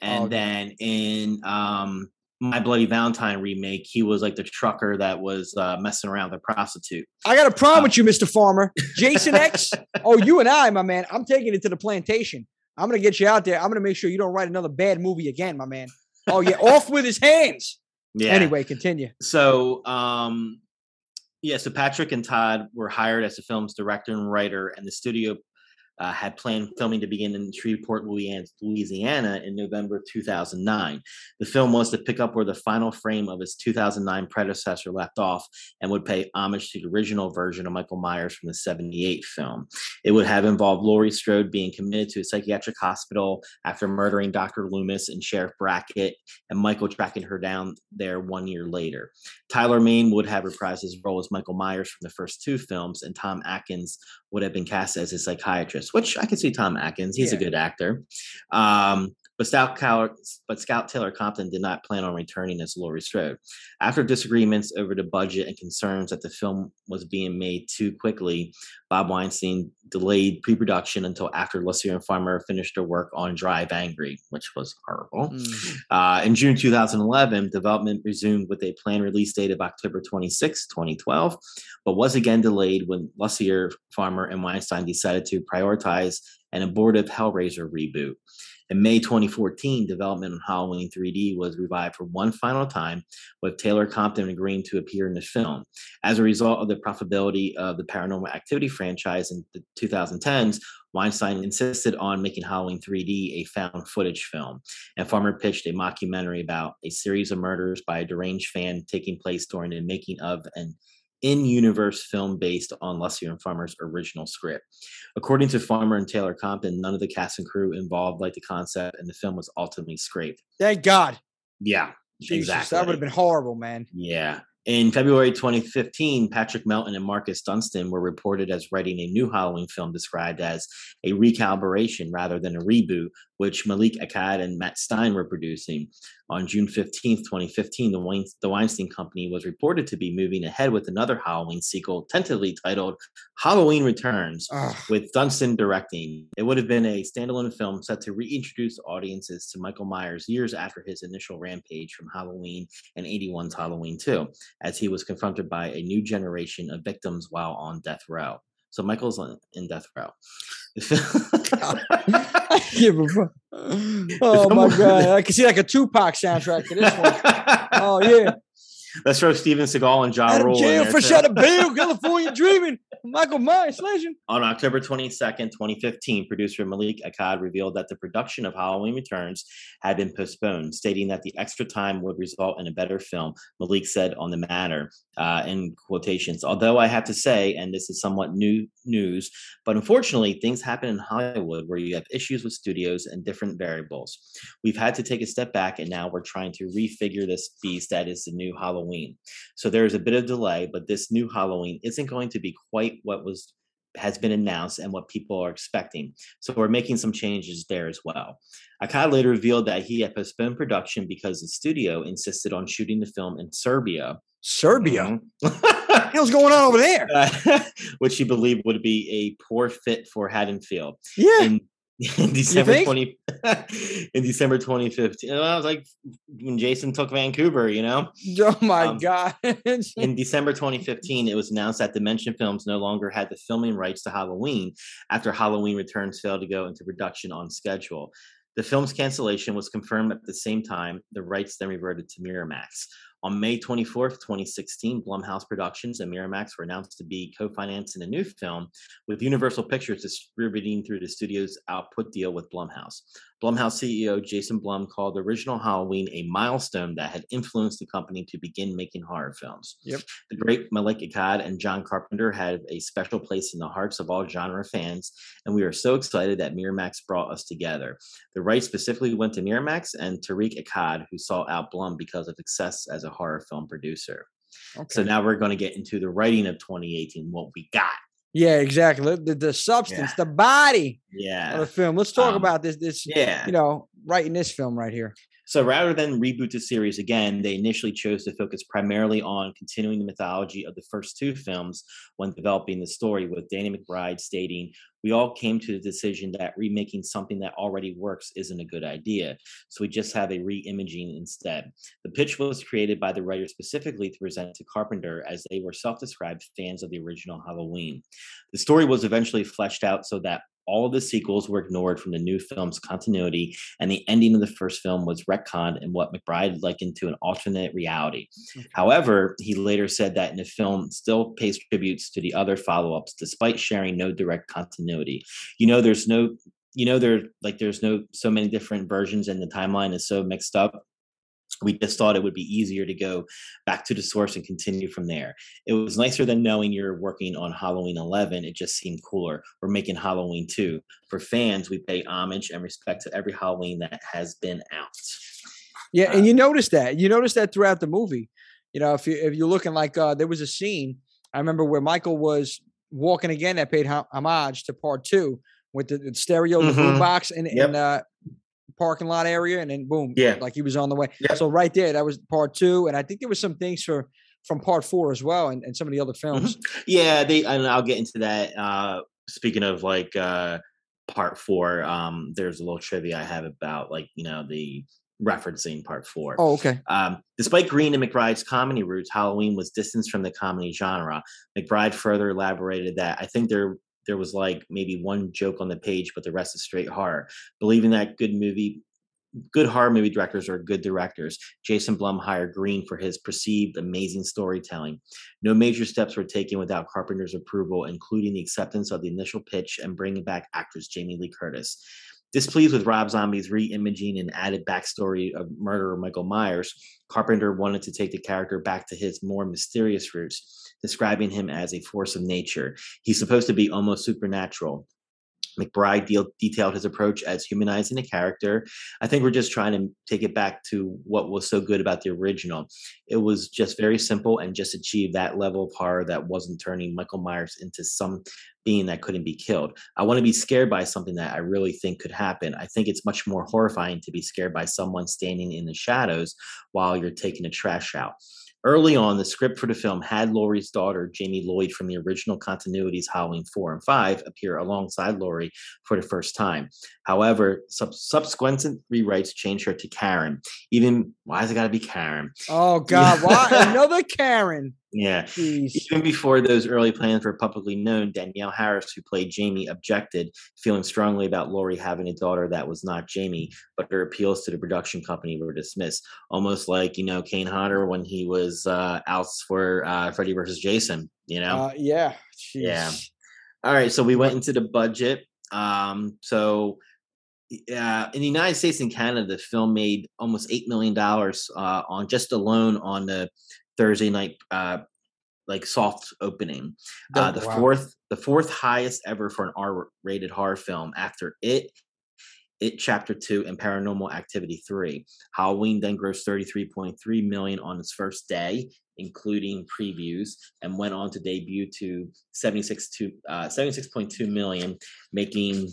And Oh, then in um my Bloody Valentine remake, he was like the trucker that was uh, messing around with a prostitute. I got a problem with you, Mr. Farmer. Jason X. oh, you and I, my man. I'm taking it to the plantation. I'm gonna get you out there. I'm gonna make sure you don't write another bad movie again, my man. Oh yeah, off with his hands. Yeah. Anyway, continue. so um yeah so patrick and todd were hired as the film's director and writer and the studio uh, had planned filming to begin in Shreveport, Louisiana, in November 2009. The film was to pick up where the final frame of its 2009 predecessor left off and would pay homage to the original version of Michael Myers from the 78 film. It would have involved Laurie Strode being committed to a psychiatric hospital after murdering Dr. Loomis and Sheriff Brackett, and Michael tracking her down there one year later. Tyler Mane would have reprised his role as Michael Myers from the first two films, and Tom Atkins would have been cast as a psychiatrist, which I can see Tom Atkins. He's a good actor. Um, but Scout, Cow- but Scout Taylor Compton did not plan on returning as Laurie Strode. After disagreements over the budget and concerns that the film was being made too quickly, Bob Weinstein delayed pre-production until after Lussier and Farmer finished their work on Drive Angry, which was horrible. Mm. Uh, in June 2011, development resumed with a planned release date of October 26, 2012, but was again delayed when Lussier, Farmer, and Weinstein decided to prioritize an abortive Hellraiser reboot. In May 2014, development on Halloween 3D was revived for one final time, with Taylor Compton agreeing to appear in the film. As a result of the profitability of the Paranormal Activity franchise in the 2010s, Weinstein insisted on making Halloween 3D a found footage film and Farmer pitched a mockumentary about a series of murders by a deranged fan taking place during the making of an in-universe film based on Lussier and Farmer's original script. According to Farmer and Taylor Compton, none of the cast and crew involved liked the concept, and the film was ultimately scraped. Thank God. Yeah, Jesus, exactly. that would have been horrible, man. Yeah. In February 2015, Patrick Melton and Marcus Dunstan were reported as writing a new Halloween film described as a recalibration rather than a reboot, which Malek Akkad and Matt Stein were producing. On June 15th, 2015, the, Wein- the Weinstein Company was reported to be moving ahead with another Halloween sequel, tentatively titled Halloween Returns, Ugh. with Dunstan directing. It would have been a standalone film set to reintroduce audiences to Michael Myers years after his initial rampage from Halloween and 81's Halloween 2, as he was confronted by a new generation of victims while on death row. So Michael's in death row. I give a fuck. Oh my god, I can see like a Tupac soundtrack to this one. Oh yeah, Let's throw Steven Seagal and John Rule of jail for shut a bail, California dreaming. Michael Myers legend. On October 22nd, 2015, producer Malek Akkad revealed that the production of Halloween Returns had been postponed, stating that the extra time would result in a better film. Malek said on the matter, uh, in quotations, although I have to say, and this is somewhat new news, but unfortunately, things happen in Hollywood where you have issues with studios and different variables. We've had to take a step back, and now we're trying to refigure this beast that is the new Halloween. So there is a bit of delay, but this new Halloween isn't going to be quite what was has been announced and what people are expecting. So we're making some changes there as well. Akkad later revealed that he had postponed production because the studio insisted on shooting the film in Serbia. Serbia. Mhm. What's going on over there? Uh, which he believed would be a poor fit for Haddonfield. Yeah. In, in December? 20 in December 2015. And I was like when Jason took Vancouver, you know? Oh my um, god. In December 2015, it was announced that Dimension Films no longer had the filming rights to Halloween after Halloween Returns failed to go into production on schedule. The film's cancellation was confirmed at the same time. The rights then reverted to Miramax. On May 24th, 2016, Blumhouse Productions and Miramax were announced to be co financing a new film, with Universal Pictures distributing through the studio's output deal with Blumhouse. Blumhouse CEO Jason Blum called the original Halloween a milestone that had influenced the company to begin making horror films. Yep. The great Malek Akkad and John Carpenter have a special place in the hearts of all genre fans, and we are so excited that Miramax brought us together. The rights specifically went to Miramax and Tariq Akkad, who sought out Blum because of success as a horror film producer. Okay. So now we're going to get into the writing of 2018, what we got. yeah, exactly. The, the substance, the body yeah. of Yeah. the film. Let's talk Um, about this. This, Yeah. you know, writing this film right here. So rather than reboot the series again, they initially chose to focus primarily on continuing the mythology of the first two films when developing the story, with Danny McBride stating, We all came to the decision that remaking something that already works isn't a good idea. So we just have a re imaging instead. The pitch was created by the writer specifically to present to Carpenter as they were self described fans of the original Halloween. The story was eventually fleshed out so that all of the sequels were ignored from the new film's continuity and the ending of the first film was retconned in what McBride likened to an alternate reality. However, he later said that in the film still pays tributes to the other follow-ups despite sharing no direct continuity. You know, there's no you know there like there's no so many different versions and the timeline is so mixed up we just thought it would be easier to go back to the source and continue from there. It was nicer than knowing you're working on Halloween 11. It just seemed cooler. We're making Halloween 2. For fans, we pay homage and respect to every Halloween that has been out. Yeah, Uh, and you notice that. You notice that throughout the movie. You know, if you if you're looking like uh there was a scene I remember where Michael was walking again that paid homage to part two with the, the stereo, the Mhm. boombox in, Yep. in uh parking lot area, and then boom, Yeah. like he was on the way. Yep. So right there, that was part two, and I think there was some things for from part four as well, and, and some of the other films. Yeah, they and I'll get into that. Uh speaking of like uh part four, um, there's a little trivia I have about like, you know, the referencing part four. Oh, okay. Um, despite Green and McBride's comedy roots, Halloween was distanced from the comedy genre. McBride further elaborated that I think there there was like maybe one joke on the page, but the rest is straight horror. Believing that good movie, good horror movie directors are good directors. Jason Blum hired Green for his perceived amazing storytelling. No major steps were taken without Carpenter's approval, including the acceptance of the initial pitch and bringing back actress Jamie Lee Curtis. Displeased with Rob Zombie's re-imaging and added backstory of murderer Michael Myers, Carpenter wanted to take the character back to his more mysterious roots, describing him as a force of nature. He's supposed to be almost supernatural. McBride deal, detailed his approach as humanizing the character. I think we're just trying to take it back to what was so good about the original. It was just very simple and just achieved that level of horror that wasn't turning Michael Myers into some being that couldn't be killed. I want to be scared by something that I really think could happen. I think it's much more horrifying to be scared by someone standing in the shadows while you're taking the trash out. Early on, the script for the film had Laurie's daughter, Jamie Lloyd, from the original continuities Halloween 4 and 5, appear alongside Laurie for the first time. However, sub- subsequent rewrites changed her to Karen. Even, why has it got to be Karen? Oh God, why another Karen? Yeah. Jeez. Even before those early plans were publicly known, Danielle Harris, who played Jamie, objected, feeling strongly about Laurie having a daughter that was not Jamie, but her appeals to the production company were dismissed. Almost like, you know, Kane Hodder when he was uh, out for uh, Freddy versus Jason, you know? Uh, yeah. Yeah. All right, so we went into the budget. Um, so uh, in the United States and Canada, the film made almost eight million dollars uh, on just alone on the Thursday night uh, like soft opening. Uh, Oh, the wow. fourth, the fourth highest ever for an R-rated horror film after it. It Chapter 2, and Paranormal Activity 3. Halloween then grossed 33.3 million on its first day, including previews, and went on to debut to 76 to uh, 76.2 million, making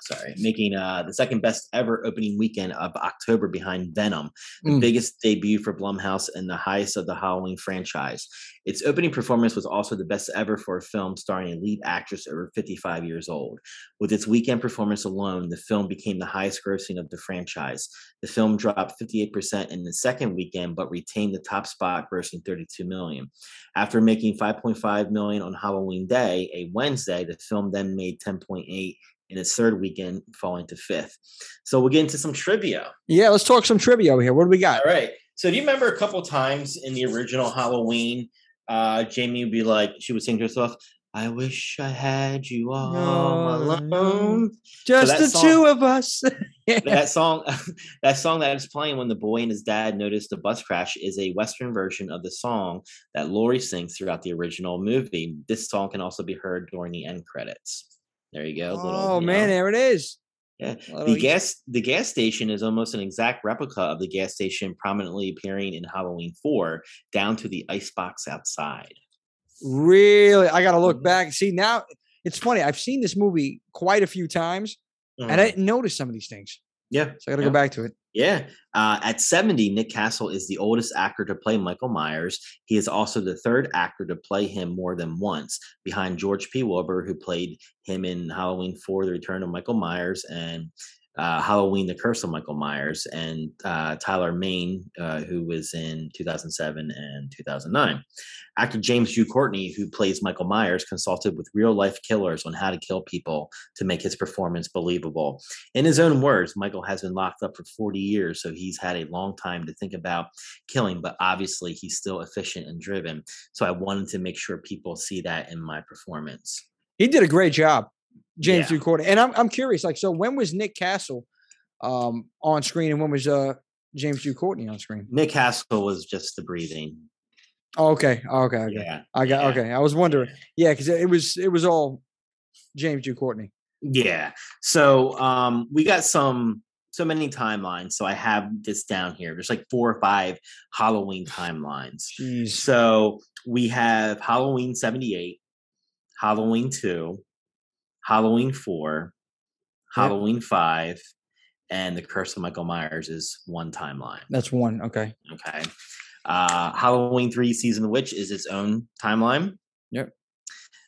sorry, making uh, the second best ever opening weekend of October behind Venom, the Mm. biggest debut for Blumhouse and the highest of the Halloween franchise. Its opening performance was also the best ever for a film starring a lead actress over 55 years old. With its weekend performance alone, the film became the highest grossing of the franchise. The film dropped 58% in the second weekend, but retained the top spot, grossing 32 million. After making 5.5 million on Halloween Day, a Wednesday, the film then made 10.8 in its third weekend, falling to fifth. So we'll get into some trivia. Yeah, let's talk some trivia over here. What do we got? All right. So do you remember a couple times in the original Halloween, uh, Jamie would be like, she would sing to herself, I wish I had you all alone. Just that the song- two of us. that song that song that is playing when the boy and his dad notice the bus crash is a western version of the song that Laurie sings throughout the original movie. This song can also be heard during the end credits. There you go. little, oh you man, know. there it is. Yeah. Little The gas the gas station is almost an exact replica of the gas station prominently appearing in Halloween 4, down to the icebox outside. Really, I got to Mm-hmm. look back. See now, it's funny. I've seen this movie quite a few times, and I Mhm. didn't notice some of these things. Yeah. So I got to yeah. go back to it. Yeah. Uh, at 70, Nick Castle is the oldest actor to play Michael Myers. He is also the third actor to play him more than once, behind George P. Wilbur, who played him in Halloween 4, The Return of Michael Myers, and uh, Halloween, The Curse of Michael Myers, and uh, Tyler Mane, uh, who was in 2007 and 2009. Actor James Jude Courtney, who plays Michael Myers, consulted with real life killers on how to kill people to make his performance believable. In his own words, Michael has been locked up for 40 years, so he's had a long time to think about killing, but obviously he's still efficient and driven. So I wanted to make sure people see that in my performance. He did a great job, James Yeah. Ducourte. And I'm I'm curious, like, so when was Nick Castle um on screen, and when was uh James courtney on screen? Nick Castle was just the breathing. Oh, okay, oh, okay, okay. Yeah. I got yeah, okay. I was wondering, yeah, because it was it was all James Jude Courtney. Yeah. So um we got some so many timelines. So I have this down here. There's like four or five Halloween timelines. Jeez. So we have Halloween 78, Halloween 2, Halloween 4, Halloween 5, and The Curse of Michael Myers is one timeline. That's one. Okay. Okay. Uh, Halloween 3 Season of the Witch is its own timeline. Yep.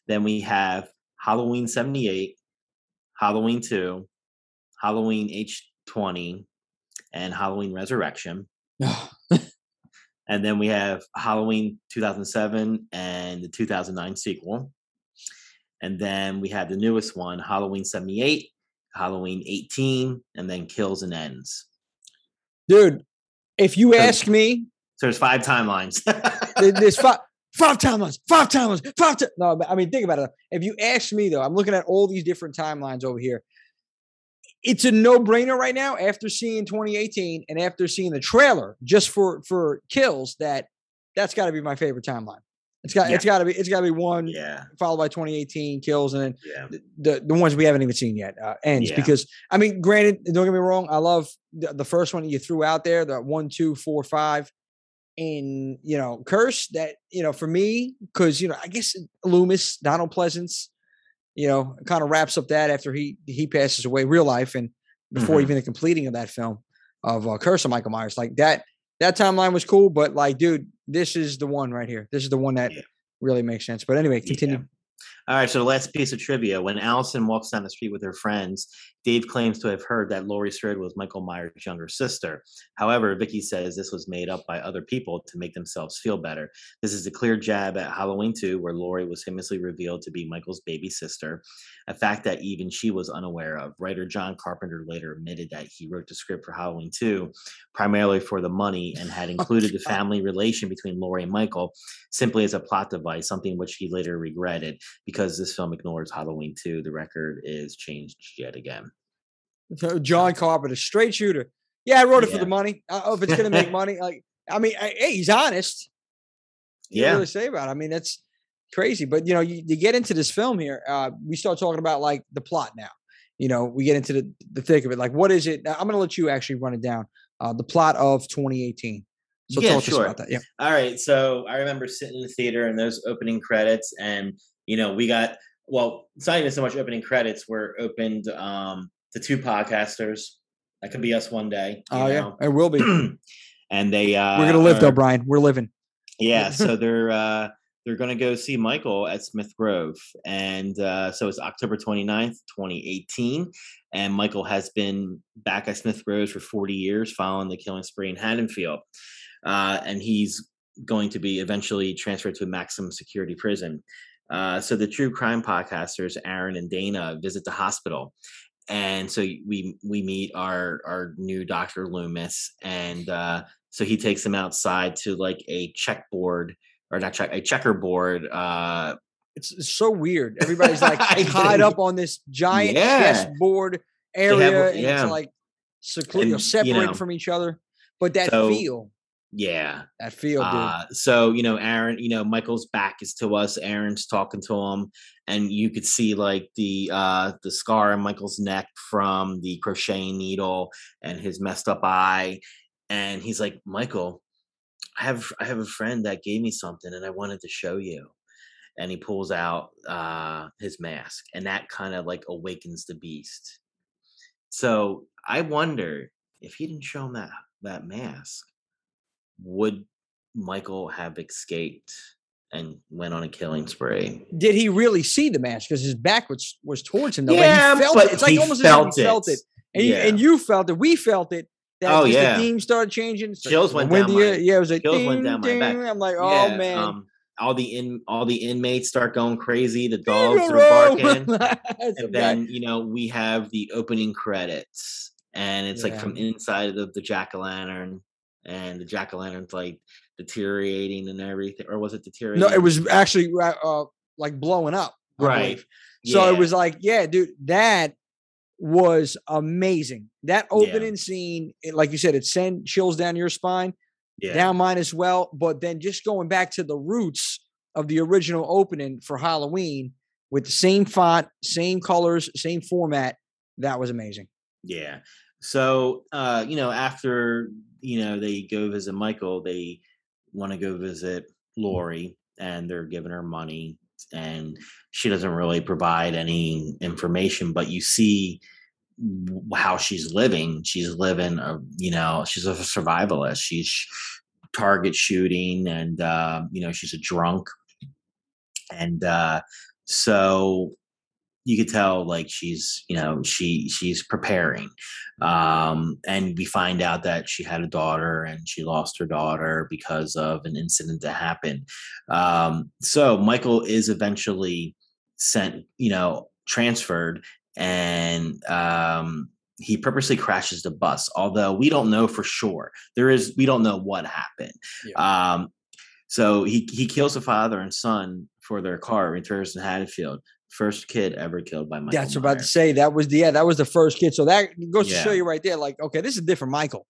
Then we have Halloween 78, Halloween 2, Halloween H20, and Halloween Resurrection. And then we have Halloween 2007 and the 2009 sequel. And then we have the newest one, Halloween 78, Halloween 18, and then Kills and Ends. Dude, if you So- ask me, So there's five timelines. there's five five timelines, five timelines, five. No, I mean, think about it. If you ask me though, I'm looking at all these different timelines over here. It's a no-brainer right now after seeing 2018 and after seeing the trailer just for for kills that that's got to be my favorite timeline. It's got it's got to be it's got to be one yeah. followed by 2018 kills and then Yeah. the, the the ones we haven't even seen yet uh, ends Yeah. because I mean, granted, don't get me wrong, I love the, the first one you threw out there, the one, two, four, five, in you know, curse that you know for me because you know I guess Loomis, Donald Pleasence, you know, kind of wraps up that after he he passes away, real life, and before Mhm. even the completing of that film of uh, Curse of Michael Myers, like that that timeline was cool, but like, dude, this is the one right here. This is the one that Yeah. really makes sense. But anyway, continue. All right, so the last piece of trivia. When Allison walks down the street with her friends, Dave claims to have heard that Laurie Strode was Michael Myers' younger sister. However, Vicky says this was made up by other people to make themselves feel better. This is a clear jab at Halloween 2, where Laurie was famously revealed to be Michael's baby sister, a fact that even she was unaware of. Writer John Carpenter later admitted that he wrote the script for Halloween 2 primarily for the money and had oh, included the family relation between Laurie and Michael simply as a plot device, something which he later regretted because this film ignores Halloween 2. The record is changed yet again. John Carpenter, straight shooter. Yeah, I wrote it for the money. Uh, if it's gonna make money, like I mean, I, hey, he's honest. You Yeah. really say about. It. I mean, that's crazy. But you know, you, you get into this film here. Uh, we start talking about like the plot now, you know, we get into the, the thick of it. Like, what is it? I'm going to let you actually run it down. Uh, the plot of 2018. So Yeah, talk sure. about that. Yeah. All right. So I remember sitting in the theater and those opening credits, and you know, we got well, it's not even so much opening credits. We're opened um to two podcasters. That could be us one day. Oh yeah, it will be. And they uh we're gonna live though, Brian. We're living. Yeah, so they're uh they're gonna go see Michael at Smith Grove. And uh so it's October 29th, 2018. And Michael has been back at Smith Grove for 40 years following the killing spree in Haddonfield. Uh and he's going to be eventually transferred to a maximum security prison. Uh, so the true crime podcasters, Aaron and Dana, visit the hospital, and so we we meet our our new Doctor Loomis, and uh, so he takes them outside to like a checkboard or not check a checkerboard. Uh, It's, it's so weird. Everybody's like tied up on this giant Yeah. chessboard They have- area, and it's like secluded, And, you know, from each other. But that so, feel, yeah, that feel. Uh, so you know, Aaron, you know, Michael's back is to us. Aaron's talking to him, and you could see like the uh the scar on Michael's neck from the crocheting needle and his messed up eye. And he's like, Michael, I have I have a friend that gave me something, and I wanted to show you. And he pulls out uh his mask, and that kind of like awakens the beast. So I wonder if he didn't show him that that mask, would Michael have escaped and went on a killing spree? Did he really see the mask? Because his back was was towards him. Though. Like, Yeah, he felt but it. It's like almost as if felt he felt it. and, you, Yeah. and you felt it. We felt it. That Oh, yeah. the theme started changing. Like, Chills went down the- my- yeah, it was like chills ding, went down my back. I'm like, oh Yeah, man, um, all the in all the inmates start going crazy. The dogs are barking. And then you know we have the opening credits and it's like from inside of the jack-o'-lantern and the jack-o'-lantern's like deteriorating and everything or was it deteriorating no, it was actually uh, like blowing up. I right believe. So it was like, yeah, dude, that was amazing. That Yeah. opening scene, it, like you said, it sent chills down your spine, yeah down mine as well. But then just going back to the roots of the original opening for Halloween with the same font, same colors, same format, that was amazing. Yeah. So, uh, you know, after, you know, they go visit Michael, they want to go visit Laurie and they're giving her money and she doesn't really provide any information, but you see how she's living. She's living, a, you know, she's a survivalist. She's target shooting and, uh, you know, she's a drunk. And, uh, so you could tell like she's you know she she's preparing um and we find out that she had a daughter and she lost her daughter because of an incident that happened. Um so michael is eventually sent you know transferred and um he purposely crashes the bus although we don't know for sure. There is we don't know what happened. Um so he he kills the father and son for their car returns in haddonfield first kid ever killed by Michael. That's I'm about to say. That was the yeah, that was the first kid. So that goes to show you right there, like, okay, this is a different Michael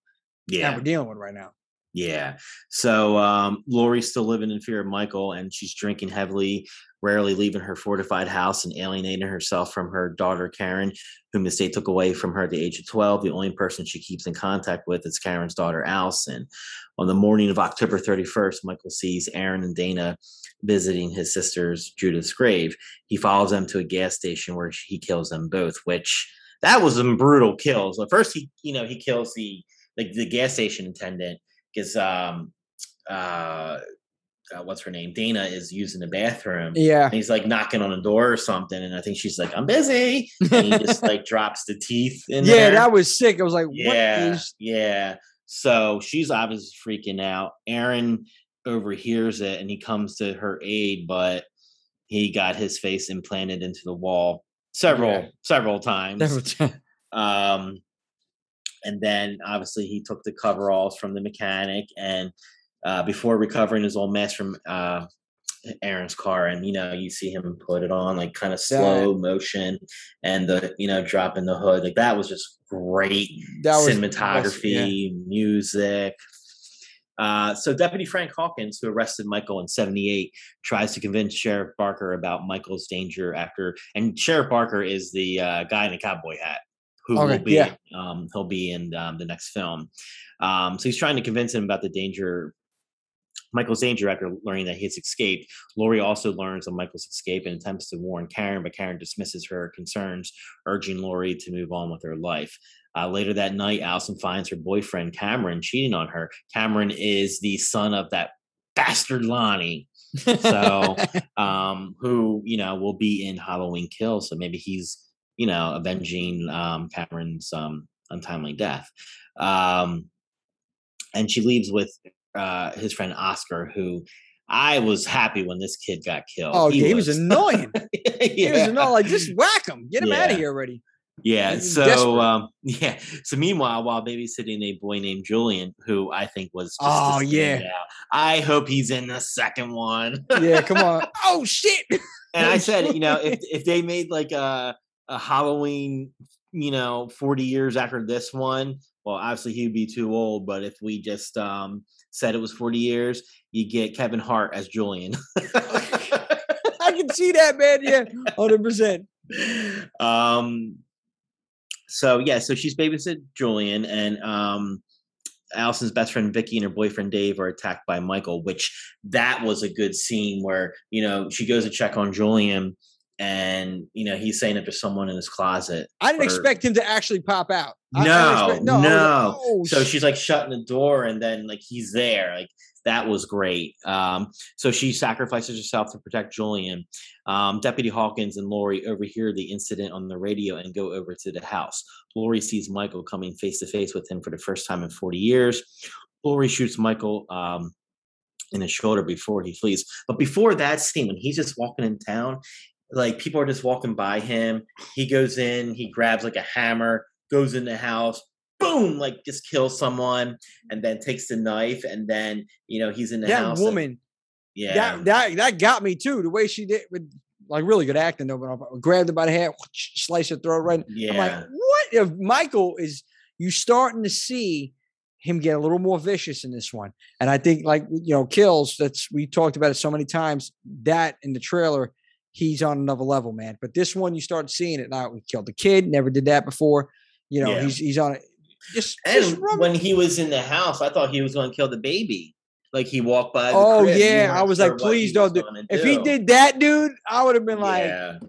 that Yeah, we're dealing with right now. yeah. So um, Laurie's still living in fear of Michael, and she's drinking heavily, rarely leaving her fortified house, and alienating herself from her daughter Karen, whom the state took away from her at the age of 12. The only person she keeps in contact with is Karen's daughter Allison. On the morning of October 31st, Michael sees Aaron and Dana visiting his sister's Judith's grave. He follows them to a gas station where he kills them both, which that was some brutal kills. At first, he you know he kills the like the gas station attendant because um uh, uh what's her name Dana is using the bathroom. Yeah. And he's like knocking on a door or something, and I think she's like, "I'm busy," and he just like drops the teeth in Yeah, there. that was sick. I was like, Yeah, is yeah. So she's obviously freaking out. Aaron overhears it and he comes to her aid, but he got his face implanted into the wall several Yeah. several times. Several times. Um, and then obviously he took the coveralls from the mechanic and uh, before recovering his old mess from uh, Aaron's car, and you know you see him put it on like kind of slow motion, and the you know dropping the hood like that was just great That was cinematography, yeah. music. Uh, so Deputy Frank Hawkins, who arrested Michael in '78, tries to convince Sheriff Barker about Michael's danger after, and Sheriff Barker is the uh, guy in the cowboy hat who Okay, will be yeah. um, he'll be in um, the next film. Um, so he's trying to convince him about the danger. Michael's danger after learning that he's escaped. Laurie also learns of Michael's escape and attempts to warn Karen, but Karen dismisses her concerns, urging Laurie to move on with her life. Uh, later that night, Allison finds her boyfriend Cameron cheating on her. Cameron is the son of that bastard Lonnie, so um, who you know will be in Halloween Kill. So maybe he's you know avenging um, Cameron's um, untimely death. Um, and she leaves with uh, his friend Oscar, who I was happy when this kid got killed. oh, yeah, he was annoying. He was annoying. Like, just whack him. Get him out of here already. Yeah. So um, yeah. So meanwhile, while babysitting a boy named Julian, who I think was just Oh, yeah. standout, I hope he's in the second one. Yeah, come on. Oh shit. and I said, you know, if if they made like a a Halloween, you know, forty years after this one, well, obviously he'd be too old. But if we just um said it was forty years, you get Kevin Hart as Julian. I can see that, man. Yeah, hundred percent. um so yeah so she's babysit julian and um allison's best friend vicky and her boyfriend dave are attacked by michael which that was a good scene where you know she goes to check on julian and you know he's saying that there's someone in his closet I didn't or- expect him to actually pop out. No, expect- no. Was like, oh, so sh- she's like shutting the door, and then like he's there. Like that was great. Um, so she sacrifices herself to protect Julian. Um, Deputy Hawkins and Laurie overhear the incident on the radio and go over to the house. Laurie sees Michael coming face to face with him for the first time in 40 years. Laurie shoots Michael um, in the shoulder before he flees. But before that scene, when he's just walking in town, like people are just walking by him. He goes in, he grabs like a hammer, goes in the house, boom, like just kills someone, mm-hmm. and then takes the knife, and then you know he's in the that house. and- woman, yeah, that that that got me too. The way she did with like really good acting though. But I grabbed her by the hair, slice her throat right. yeah, I'm like, what if Michael is you starting to see him get a little more vicious in this one? And I think like you know, kills. That's we talked about it so many times. That in the trailer, he's on another level, man. But this one, you start seeing it now. We killed the kid. Never did that before. You know, Yeah. he's he's on it. Just, just and run- when he was in the house, I thought he was going to kill the baby. Like he walked by. The Oh, yeah, I was like, please don't do- if he did that, dude, I would have been like, yeah,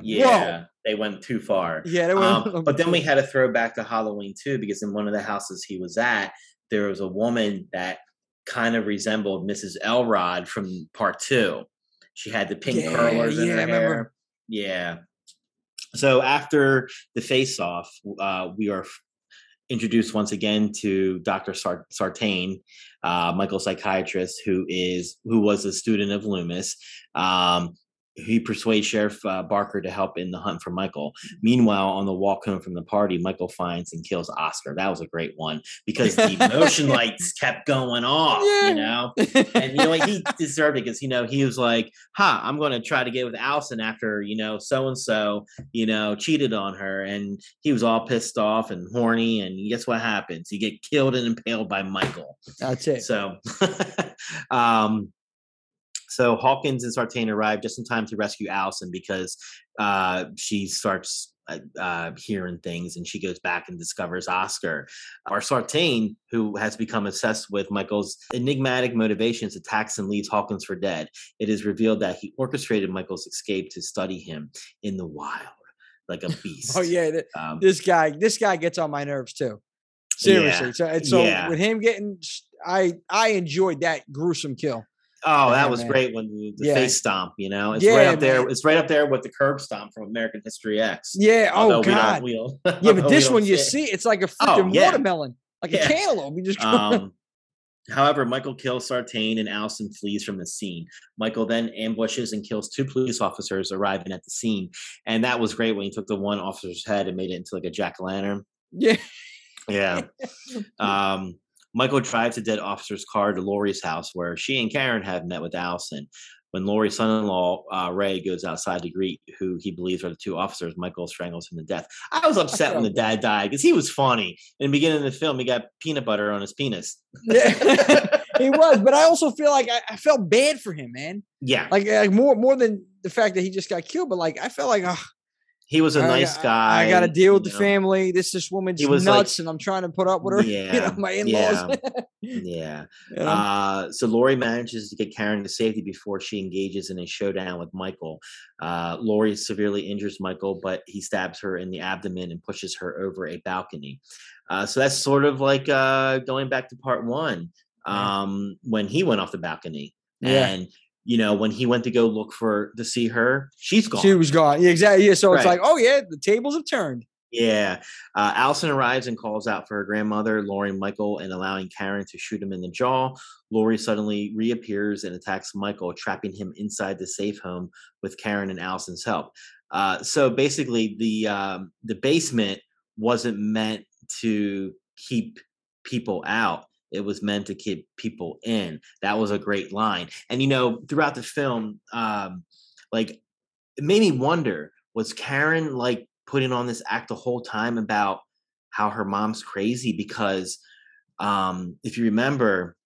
yeah, they went too far. yeah. That Um, but then we had to throw back to Halloween too, because in one of the houses he was at, there was a woman that kind of resembled Mrs. Elrod from part two. She had the pink Yeah, curlers in yeah, her I remember. hair. Yeah. So after the face off, uh, we are introduced once again to Dr. Sartain, uh, Michael psychiatrist, who is who was a student of Loomis. Um, he persuades Sheriff uh, Barker to help in the hunt for Michael. Meanwhile, on the walk home from the party, Michael finds and kills Oscar. That was a great one because the motion lights kept going off, Yeah. you know? And you know what? He deserved it because, you know, he was like, huh, I'm going to try to get with Allison after, you know, so and so, you know, cheated on her. And he was all pissed off and horny. And guess what happens? You get killed and impaled by Michael. That's it. So, um, so Hawkins and Sartain arrive just in time to rescue Allison because uh, she starts uh, uh, hearing things and she goes back and discovers Oscar. Our Sartain, who has become obsessed with Michael's enigmatic motivations, attacks and leaves Hawkins for dead. It is revealed that he orchestrated Michael's escape to study him in the wild, like a beast. oh yeah, th- Um, this guy, this guy gets on my nerves too. Seriously. Yeah, So and so yeah. with him getting, I I enjoyed that gruesome kill. Oh, that was man. great when the, the Yeah. face stomp, you know, it's right Yeah, up there. man. It's right up there with the curb stomp from American History X. Yeah. Although Oh we don't- god. we don't- Yeah, but this one you see, it's like a Oh, yeah. watermelon, like a cantaloupe. You just Um, however, Michael kills Sartain and Allison flees from the scene. Michael then ambushes and kills two police officers arriving at the scene, and that was great when he took the one officer's head and made it into like a jack o' lantern. yeah. Yeah. um, Michael drives a dead officer's car to Laurie's house where she and Karen have met with Allison. When Laurie's son-in-law uh, Ray goes outside to greet who he believes are the two officers, Michael strangles him to death. I was upset when the dad died because he was funny. In the beginning of the film, he got peanut butter on his penis. Yeah. he was, but I also feel like I, I felt bad for him, man. yeah, Like, like more more than the fact that he just got killed, but like I felt like, oh, he was a I- nice guy. I, got to deal with the know. family. This this woman's He was like- nuts, and I'm trying to put up with her. you Yeah, know, my in laws. Yeah. you know? Uh, so Laurie manages to get Karen to safety before she engages in a showdown with Michael. Uh, Laurie severely injures Michael, but he stabs her in the abdomen and pushes her over a balcony. Uh, so that's sort of like uh, going back to part one um, when he went off the balcony. Yeah. And, you know, when he went to go look for to see her, she's gone. she was gone. Yeah, exactly. Yeah, so it's like, oh yeah, the tables have turned. Yeah. Uh, Allison arrives and calls out for her grandmother, Laurie Michael, and allowing Karen to shoot him in the jaw. Laurie suddenly reappears and attacks Michael, trapping him inside the safe home with Karen and Allison's help. Uh, so basically, the um, the basement wasn't meant to keep people out. It was meant to keep people in. That was a great line. And you know, throughout the film, um, like it made me wonder: was Karen like putting on this act the whole time about how her mom's crazy? Because um, if you remember,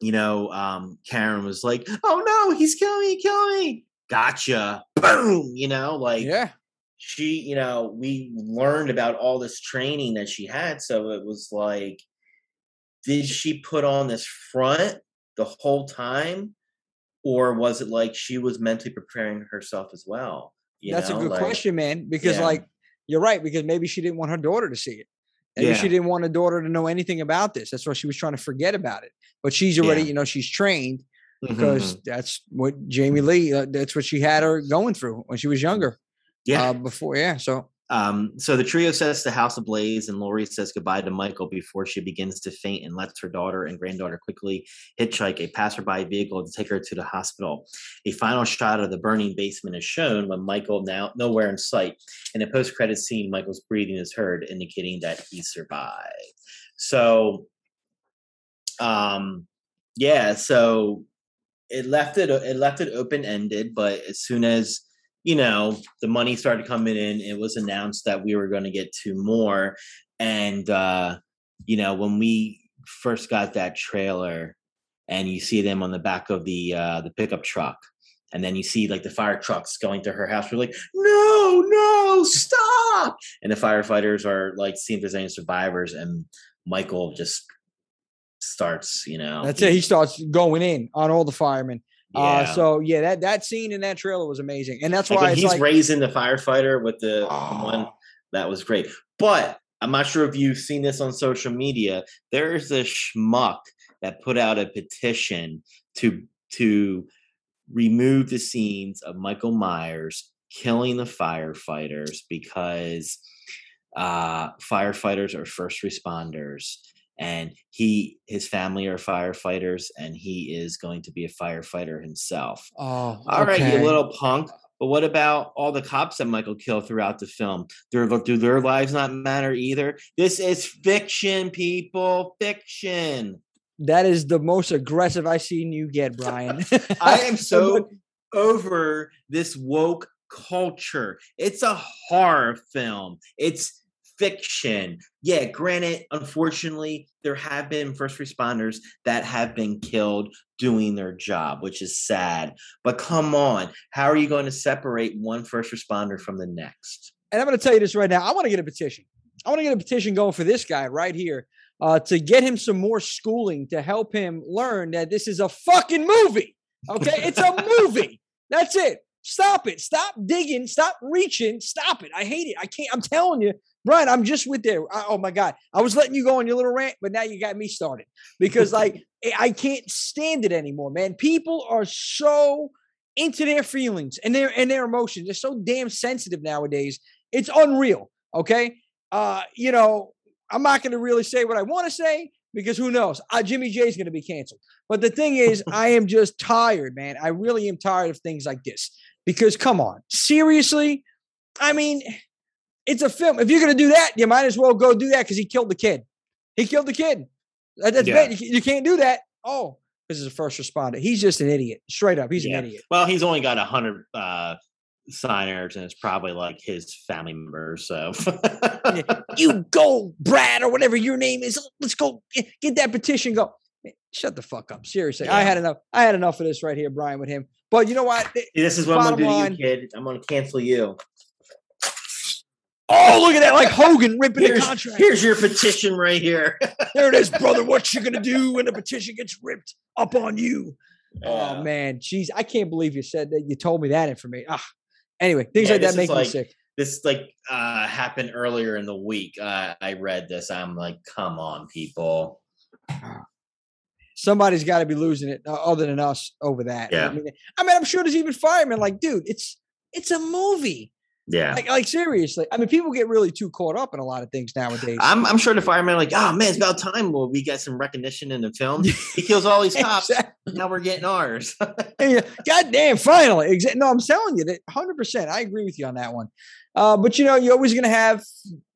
you know, um, Karen was like, "Oh no, he's killing me, killing me!" Gotcha, boom. You know, like Yeah, she, you know, we learned about all this training that she had. So it was like, did she put on this front the whole time? Or was it like she was mentally preparing herself as well? You that's know, a good like- question, man. Because Yeah. like you're right. Because maybe she didn't want her daughter to see it. Maybe Yeah. she didn't want her daughter to know anything about this. That's why she was trying to forget about it. But she's already, Yeah. you know, she's trained because mhm. that's what Jamie Lee. Uh, that's what she had her going through when she was younger. yeah. Uh, before, yeah. So Um, so the trio sets the house ablaze, and Laurie says goodbye to Michael before she begins to faint and lets her daughter and granddaughter quickly hitchhike a passerby vehicle to take her to the hospital. A final shot of the burning basement is shown when Michael now nowhere in sight. In a post-credit scene, Michael's breathing is heard, indicating that he survived. So, um, yeah, so it left it it left it open ended, but as soon as you know the money started coming in, it was announced that we were going to get two more, and uh, you know when we first got that trailer, and you see them on the back of the uh, the pickup truck. And then you see like the fire trucks going to her house. We're like, no, no, stop! And the firefighters are like, seeing if there's any survivors. And Michael just starts, you know. that's it. He starts going in on all the firemen. Uh, yeah. so yeah, that that scene in that trailer was amazing, and that's why when it's he's like raising the firefighter with the, the one Oh. that was great. But I'm not sure if you've seen this on social media. There is a schmuck that put out a petition to to remove the scenes of Michael Myers killing the firefighters because uh, firefighters are first responders and he his family are firefighters and he is going to be a firefighter himself oh, all right, okay. you little punk. But what about all the cops that Michael killed throughout the film? Do their lives not matter either? This is fiction, people. Fiction. That is the most aggressive I've seen you get, Brian. I am so over this woke culture. It's a horror film. It's fiction. Yeah, granted, unfortunately, there have been first responders that have been killed doing their job, which is sad. But come on, how are you going to separate one first responder from the next? and I'm going to tell you this right now. I want to get a petition. I want to get a petition going for this guy right here uh, to get him some more schooling to help him learn that this is a fucking movie. Okay, it's a movie. That's it. Stop it. Stop digging. Stop reaching. Stop it. I hate it. I can't. I'm telling you, Brian. I'm just with there. I- oh my god. I was letting you go on your little rant, but now you got me started because like I- can't stand it anymore, man. People are so into their feelings and their and their emotions. They're so damn sensitive nowadays. It's unreal. Okay. Uh, you know, I'm not going to really say what I want to say because who knows? Uh, Jimmy J is going to be canceled. But the thing is, I am just tired, man. I really am tired of things like this because come on, seriously. I mean, it's a film. If you're going to do that, you might as well go do that because he killed the kid. He killed the kid. That's Yeah. bad. You can't do that. Oh, this is a first responder. He's just an idiot. Straight up, he's Yeah. an idiot. Well, he's only got a hundred uh, signers, and it's probably like his family members. So you go, Brad, or whatever your name is. Let's go get- that petition go. shut the fuck up. Seriously, I had enough. I had enough of this right here, Brian, with him. But you know what? This is what I'm gonna do line- to you, kid. I'm gonna cancel you. Oh, look at that! Like Hogan ripping the contract. here's your petition right here. There it is, brother. What you gonna do when the petition gets ripped up on you? Yeah. Oh man, jeez, I can't believe you said that. You told me that information. Ah, anyway, things Yeah, like that make me sick. this like uh happened earlier in the week. Uh, I read this. I'm like, come on, people. Somebody's got to be losing it, uh, other than us, over that. Yeah. I mean, I mean, I'm sure there's even firemen like, dude, it's it's a movie. Yeah. Like, like seriously. I mean, people get really too caught up in a lot of things nowadays. I'm, I'm sure the firemen are like, oh man, it's about time. Well, we get some recognition in the film. He kills all these cops. Exactly. Now we're getting ours. Yeah, God damn, finally. No, I'm telling you that 100%. I agree with you on that one. Uh, but you know, you're always going to have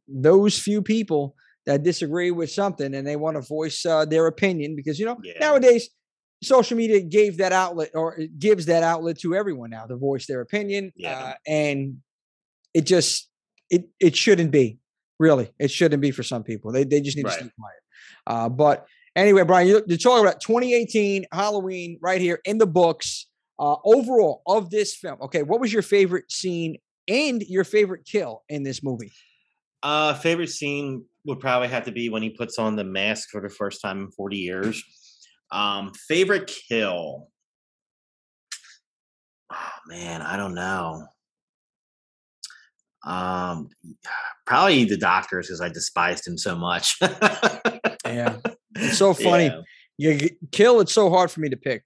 those few people that disagree with something and they want to voice uh, their opinion because, you know, Yeah. nowadays social media gave that outlet or gives that outlet to everyone now to voice their opinion. Yeah. Uh, and it just, it, it shouldn't be really. It shouldn't be for some people. They, they just need Right. to stay quiet. Uh, but anyway, Brian, you- you're talking about 2018 Halloween right here in the books. Uh, overall of this film, okay, what was your favorite scene and your favorite kill in this movie? Uh, favorite scene would probably have to be when he puts on the mask for the first time in 40 years. Um, favorite kill. Oh man, I don't know. Um, probably the doctors because I despised him so much. Yeah, it's so funny. Yeah. You kill. It's so hard for me to pick.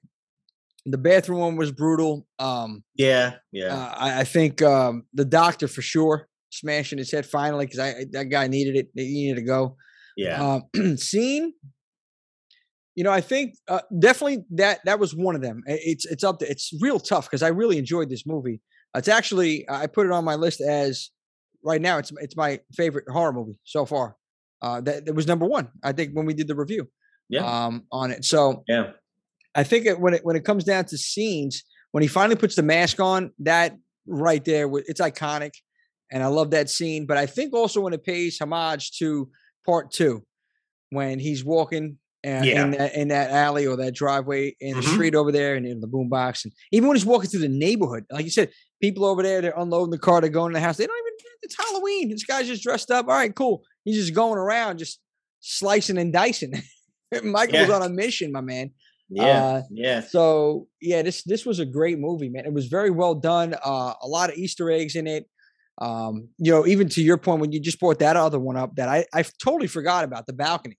The bathroom one was brutal. Um, Yeah, yeah, uh, I, I think um, the doctor for sure smashing his head finally because I I- that guy needed it. He needed to go. yeah. Um, scene. You know, I think uh, definitely that that was one of them. It's it's up to it's real tough because I really enjoyed this movie. It's actually I put it on my list as right now. It's it's my favorite horror movie so far. Uh, that, that was number one. I think when we did the review Yeah. um, on it. So yeah. I think it, when it when it comes down to scenes, when he finally puts the mask on, that right there, it's iconic, and I love that scene. But I think also when it pays homage to part two, when he's walking uh, Yeah. in that in that alley or that driveway in the Mhm. street over there, and in the boombox, and even when he's walking through the neighborhood, like you said, people over there they're unloading the car, they're going to the house. They don't even. It's Halloween. This guy's just dressed up. All right, cool. He's just going around, just slicing and dicing. Michael was Yeah. on a mission, my man. Yeah, Uh, yeah. So yeah, this this was a great movie, man. It was very well done. Uh, a lot of Easter eggs in it. Um, you know, even to your point when you just brought that other one up, that I I totally forgot about the balcony,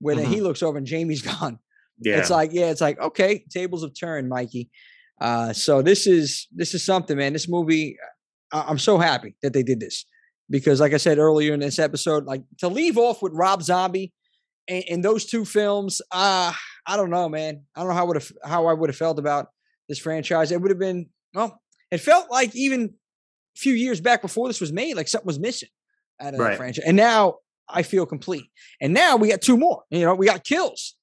where then he looks over and Jamie's gone. Yeah. It's like yeah, it's like okay, tables have turned, Mikey. Uh, so this is this is something, man. This movie, I- I'm so happy that they did this because, like I said earlier in this episode, like to leave off with Rob Zombie and, and those two films, uh, I don't know, man. I don't know how would have how I would have felt about this franchise. It would have been well, it felt like even a few years back before this was made, like something was missing out of Right. the franchise. And now I feel complete. And now we got two more. You know, we got kills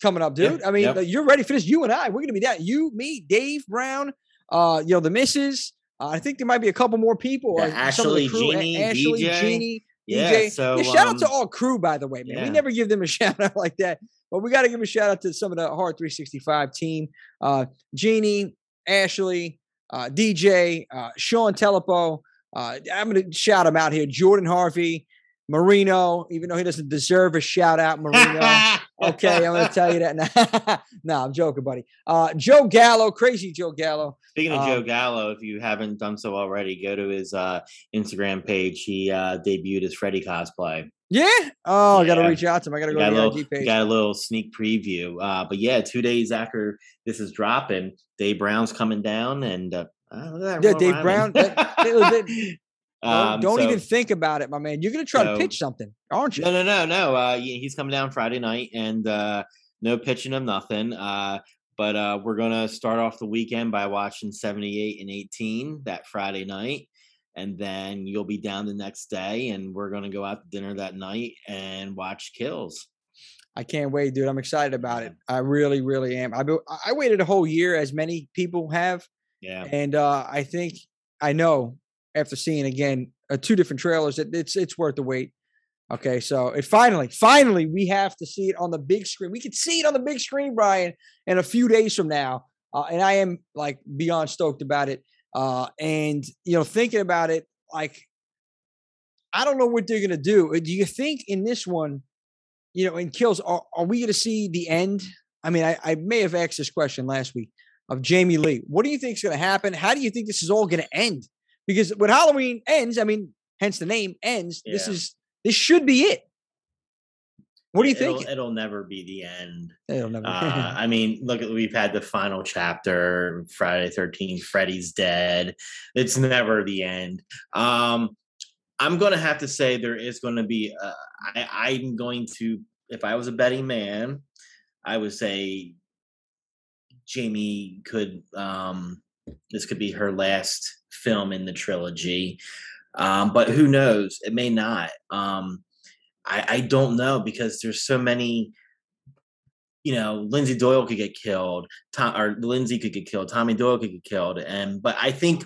coming up, Yeah, dude. I mean, you're ready for this. You and I, we're gonna be that. You, me, Dave Brown, uh, you know, the misses. Uh, I think there might be a couple more people. Yeah, or some of the Ashley, Jeannie, Ashley, DJ. Jeannie, Yeah, DJ. so, Yeah, shout out to um, all crew, by the way, man. We never give them a shout out like that, but we got to give a shout out to some of the Horror 365 team. Uh, Jeannie, Ashley, uh, DJ, uh, Sean Telepo. Uh, I'm going to shout them out here. Jordan Harvey, Marino, even though he doesn't deserve a shout out, Marino. okay, I'm going to tell you that. Now. No, I'm joking, buddy. Uh, Joe Gallo, crazy Joe Gallo. Speaking of Joe Um, Gallo, if you haven't done so already, go to his uh, Instagram page. He uh, debuted his Freddy cosplay. Yeah. Oh, I got to reach out to him. I got to go got, to the little, IG page. got a little sneak preview. Uh, but yeah, two days after this is dropping, Dave Brown's coming down, and uh, look at that Yeah, Dave. Brown, that- Um, don't so- even think about it, my man. You're going to try to pitch something, aren't you? No, no, no, no. Uh, he's coming down Friday night, and uh, no pitching of nothing. Uh, but uh, we're gonna start off the weekend by watching 78 and 18 that Friday night, and then you'll be down the next day, and we're gonna go out to dinner that night and watch Kills. I can't wait, dude. I'm excited about it. I really, really am. I be- I waited a whole year, as many people have, Yeah, and uh, I think I know after seeing again uh, two different trailers that it's it's worth the wait. Okay, so it finally, finally, we have to see it on the big screen. We can see it on the big screen, Brian, in a few days from now, uh, and I am like beyond stoked about it. Uh, and you know, thinking about it, like I don't know what they're gonna do. Uh, Do you think in this one, you know, in kills, are, are we gonna see the end? I mean, I, I may have asked this question last week of Jamie Lee. What do you think is gonna happen? How do you think this is all gonna end? Because when Halloween ends, I mean, hence the name ends. This is this should be it. What do you it'll, think? It'll never be the end. It'll never. Uh, I mean, look, we've had the final chapter, Friday Thirteenth. Freddy's dead. It's never the end. Um, I'm going to have to say there is going to be. Uh, I, I'm going to, if I was a betting man, I would say Jamie could. Um, this could be her last film in the trilogy, um, but who knows? It may not. Um, I, I don't know because there's so many you know, Lindsay Doyle could get killed, Tom or Lindsay could get killed, Tommy Doyle could get killed, and but I think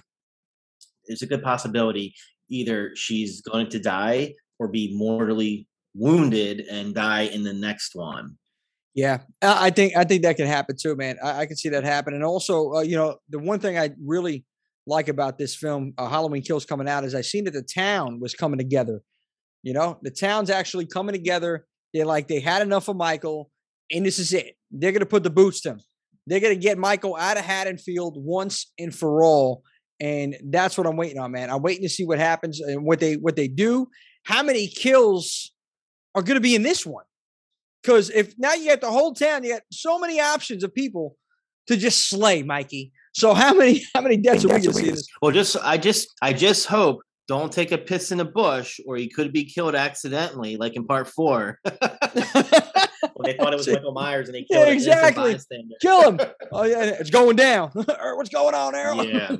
there's a good possibility either she's going to die or be mortally wounded and die in the next one. Yeah, I think I think that can happen too, man. I, I can see that happen. And also, uh, you know, the one thing I really like about this film, uh, Halloween Kills, coming out, is I seen that the town was coming together. You know, the town's actually coming together. They're like they had enough of Michael, and this is it. They're gonna put the boots to him. They're gonna get Michael out of Haddonfield once and for all. And that's what I'm waiting on, man. I'm waiting to see what happens and what they what they do. How many kills are gonna be in this one? Because if now you got the whole town, you got so many options of people to just slay, Mikey. So how many how many deaths are we gonna see? This? Well, just I just I just hope don't take a piss in a bush or he could be killed accidentally, like in part four. when they thought it was Michael Myers and they killed an innocent exactly. bystander. Kill him. Oh yeah, it's going down. Er, What's going on, Errol? Yeah.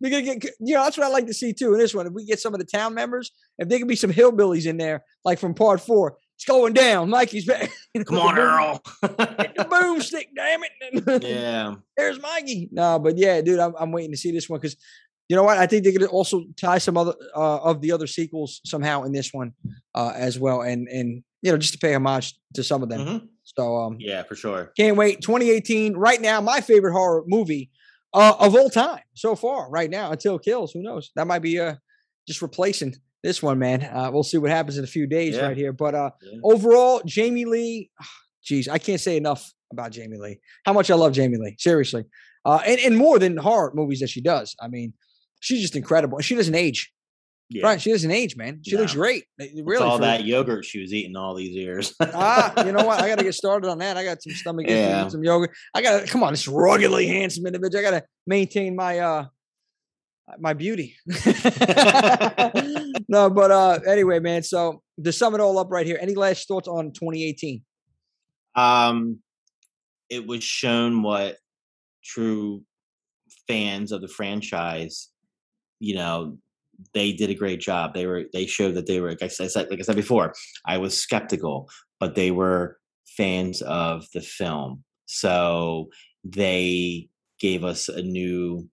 We're gonna get you know, that's what I like to see too in this one. If we get some of the town members, if there could be some hillbillies in there, like from part four, it's going down. Mikey's back. Come on, Earl. the boomstick, damn it. yeah. There's Mikey. No, but yeah, dude, I'm, I'm waiting to see this one because you know what? I think they're gonna also tie some other uh, of the other sequels somehow in this one uh, as well, and and you know just to pay homage to some of them. Mhm. So um, Yeah, for sure. can't wait. 2018, right now, my favorite horror movie uh, of all time so far. Right now, until it kills. Who knows? That might be uh just replacing this one, man. Uh, we'll see what happens in a few days Yeah. right here. But uh, Yeah. overall, Jamie Lee, geez, I can't say enough about Jamie Lee. How much I love Jamie Lee, seriously, uh, and and more than horror movies that she does. I mean, she's just incredible, and she doesn't age. Yeah. Right? She doesn't age, man. She looks great. It's Really, all for- that yogurt she was eating all these years. ah, you know what? I got to get started on that. I got some stomach Yeah. some yogurt. I got to come on, this ruggedly handsome individual. I got to maintain my uh my beauty. no, but uh anyway, man. So to sum it all up right here, any last thoughts on 2018? um it was shown what true fans of the franchise you know they did a great job they were they showed that they were like i said like i said before i was skeptical but they were fans of the film so they gave us a new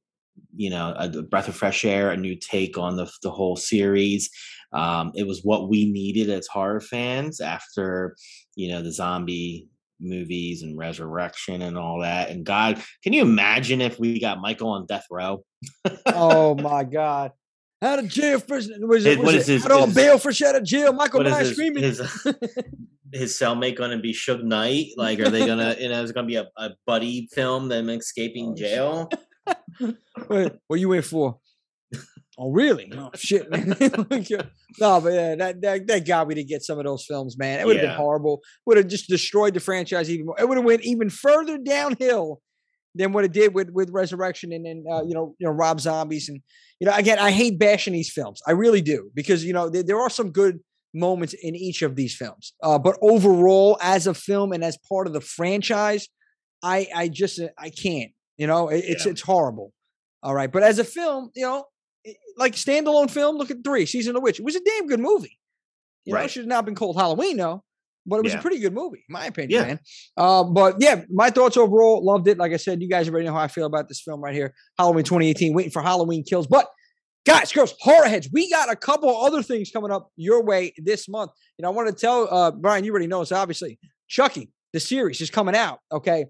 you know a breath of fresh air a new take on the, the whole series um, it was what we needed as horror fans after you know the zombie movies and resurrection and all that and god can you imagine if we got michael on death row oh my god. Out of jail for was it, was is it his- out on bail fresh out of jail? Michael is Myers his, screaming. his, his cellmate gonna be Suge Knight? Like, are they gonna, you know, it's gonna be a, a buddy film, them escaping Oh, jail? Wait, what you in for? Oh, really? Oh, shit, man. no, but yeah, that, that that got me to get some of those films, man. It would have Yeah. been horrible. Would have just destroyed the franchise even more. It would have went even further downhill than what it did with with Resurrection and then uh, you know you know Rob Zombies and you know again I hate bashing these films. I really do because you know there, there are some good moments in each of these films. Uh, but overall, as a film and as part of the franchise, I I just uh, I can't. You know, it, it's Yeah. it's horrible. All right, but as a film, you know, like standalone film, look at three season of the witch. It was a damn good movie. You know, it should have not been called Halloween though, but it was a pretty good movie, in my opinion, Yeah. man. Uh, but yeah, my thoughts overall, loved it. Like I said, you guys already know how I feel about this film right here. Halloween 2018, waiting for Halloween kills. But guys, girls, horror heads. We got a couple other things coming up your way this month. You know, I want to tell uh, Brian. You already know this, obviously. Chucky, the series is coming out. Okay,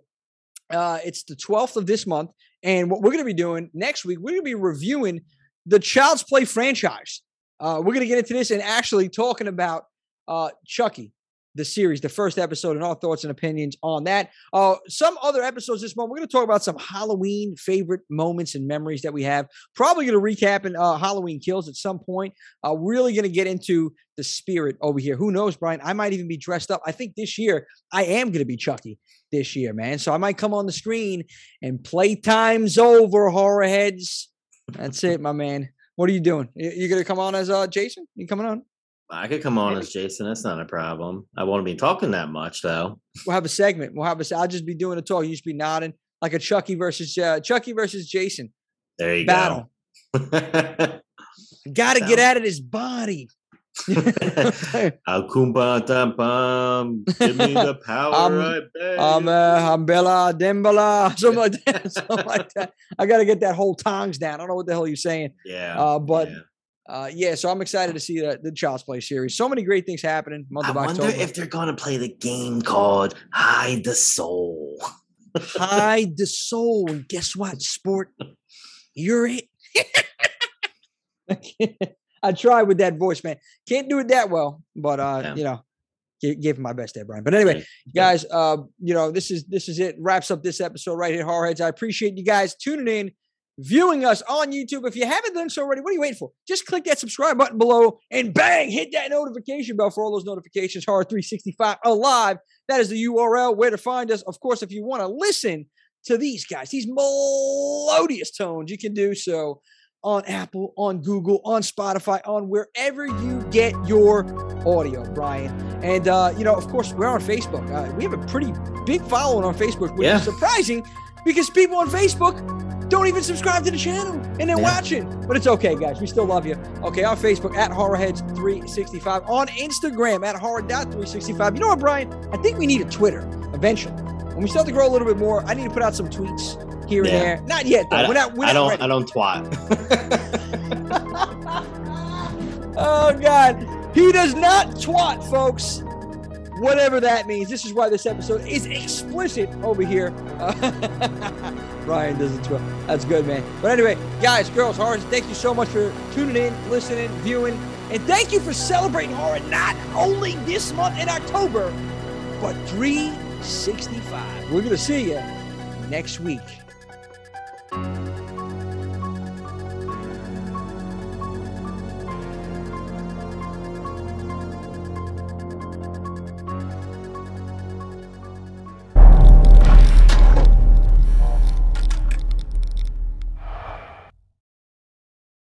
uh, it's the twelfth of this month, and what we're going to be doing next week, we're going to be reviewing the Child's Play franchise. Uh, we're going to get into this and actually talking about uh, Chucky, the series, the first episode, and our thoughts and opinions on that. Uh, some other episodes this month, we're going to talk about some Halloween favorite moments and memories that we have. Probably going to recap in uh, Halloween Kills at some point. Uh, really going to get into the spirit over here. Who knows, Brian? I might even be dressed up. I think this year I am going to be Chucky this year, man. So I might come on the screen and play time's over, horror heads. That's it, my man. What are you doing? You going to come on as uh, Jason? You coming on? I could come on as Jason. That's not a problem. I won't be talking that much though. We'll have a segment. We'll have a. I'll just be doing a talk. You just be nodding like a Chucky versus uh, Chucky versus Jason. There you battle. go. Battle. Got to get out of his body. Akumba bum. Give me the power. I'm, I beg. I'm, uh, I'm Bella Dembala. Something like that. Something like that. I got to get that whole tongs down. I don't know what the hell you're saying. yeah. Uh, but yeah. Uh, yeah, so I'm excited to see the, the Child's Play series. So many great things happening. Month I of wonder October. if they're gonna play the game called Hide the Soul. hide the soul. And guess what? Sport, you're it. I tried with that voice, man. Can't do it that well, but uh, Yeah. you know, give, give my best there, Brian. But anyway, guys, uh, you know, this is this is it. Wraps up this episode right here, Horrorheads. I appreciate you guys tuning in, viewing us on YouTube. If you haven't done so already, what are you waiting for? Just click that subscribe button below and bang, hit that notification bell for all those notifications. Horror 365 alive. That is the URL where to find us. Of course, if you want to listen to these guys, these melodious tones, you can do so on Apple, on Google, on Spotify, on wherever you get your audio, Brian. And, uh, you know, of course, we're on Facebook. Uh, we have a pretty big following on Facebook, which Yeah. is surprising because people on Facebook don't even subscribe to the channel and they're Yeah. watching. But it's okay, guys. We still love you. Okay, on Facebook at Horrorheads365, on Instagram at Horror.365. You know what, Brian? I think we need a Twitter eventually. When we start to grow a little bit more, I need to put out some tweets here Yeah. and there. Not yet, though. I, we're not, we're I not don't. ready. I don't twat. oh God, he does not twat, folks. Whatever that means. This is why this episode is explicit over here. Ryan doesn't twat. That's good, man. But anyway, guys, girls, horror, thank you so much for tuning in, listening, viewing, and thank you for celebrating horror not only this month in October, but 365. We're gonna see you next week.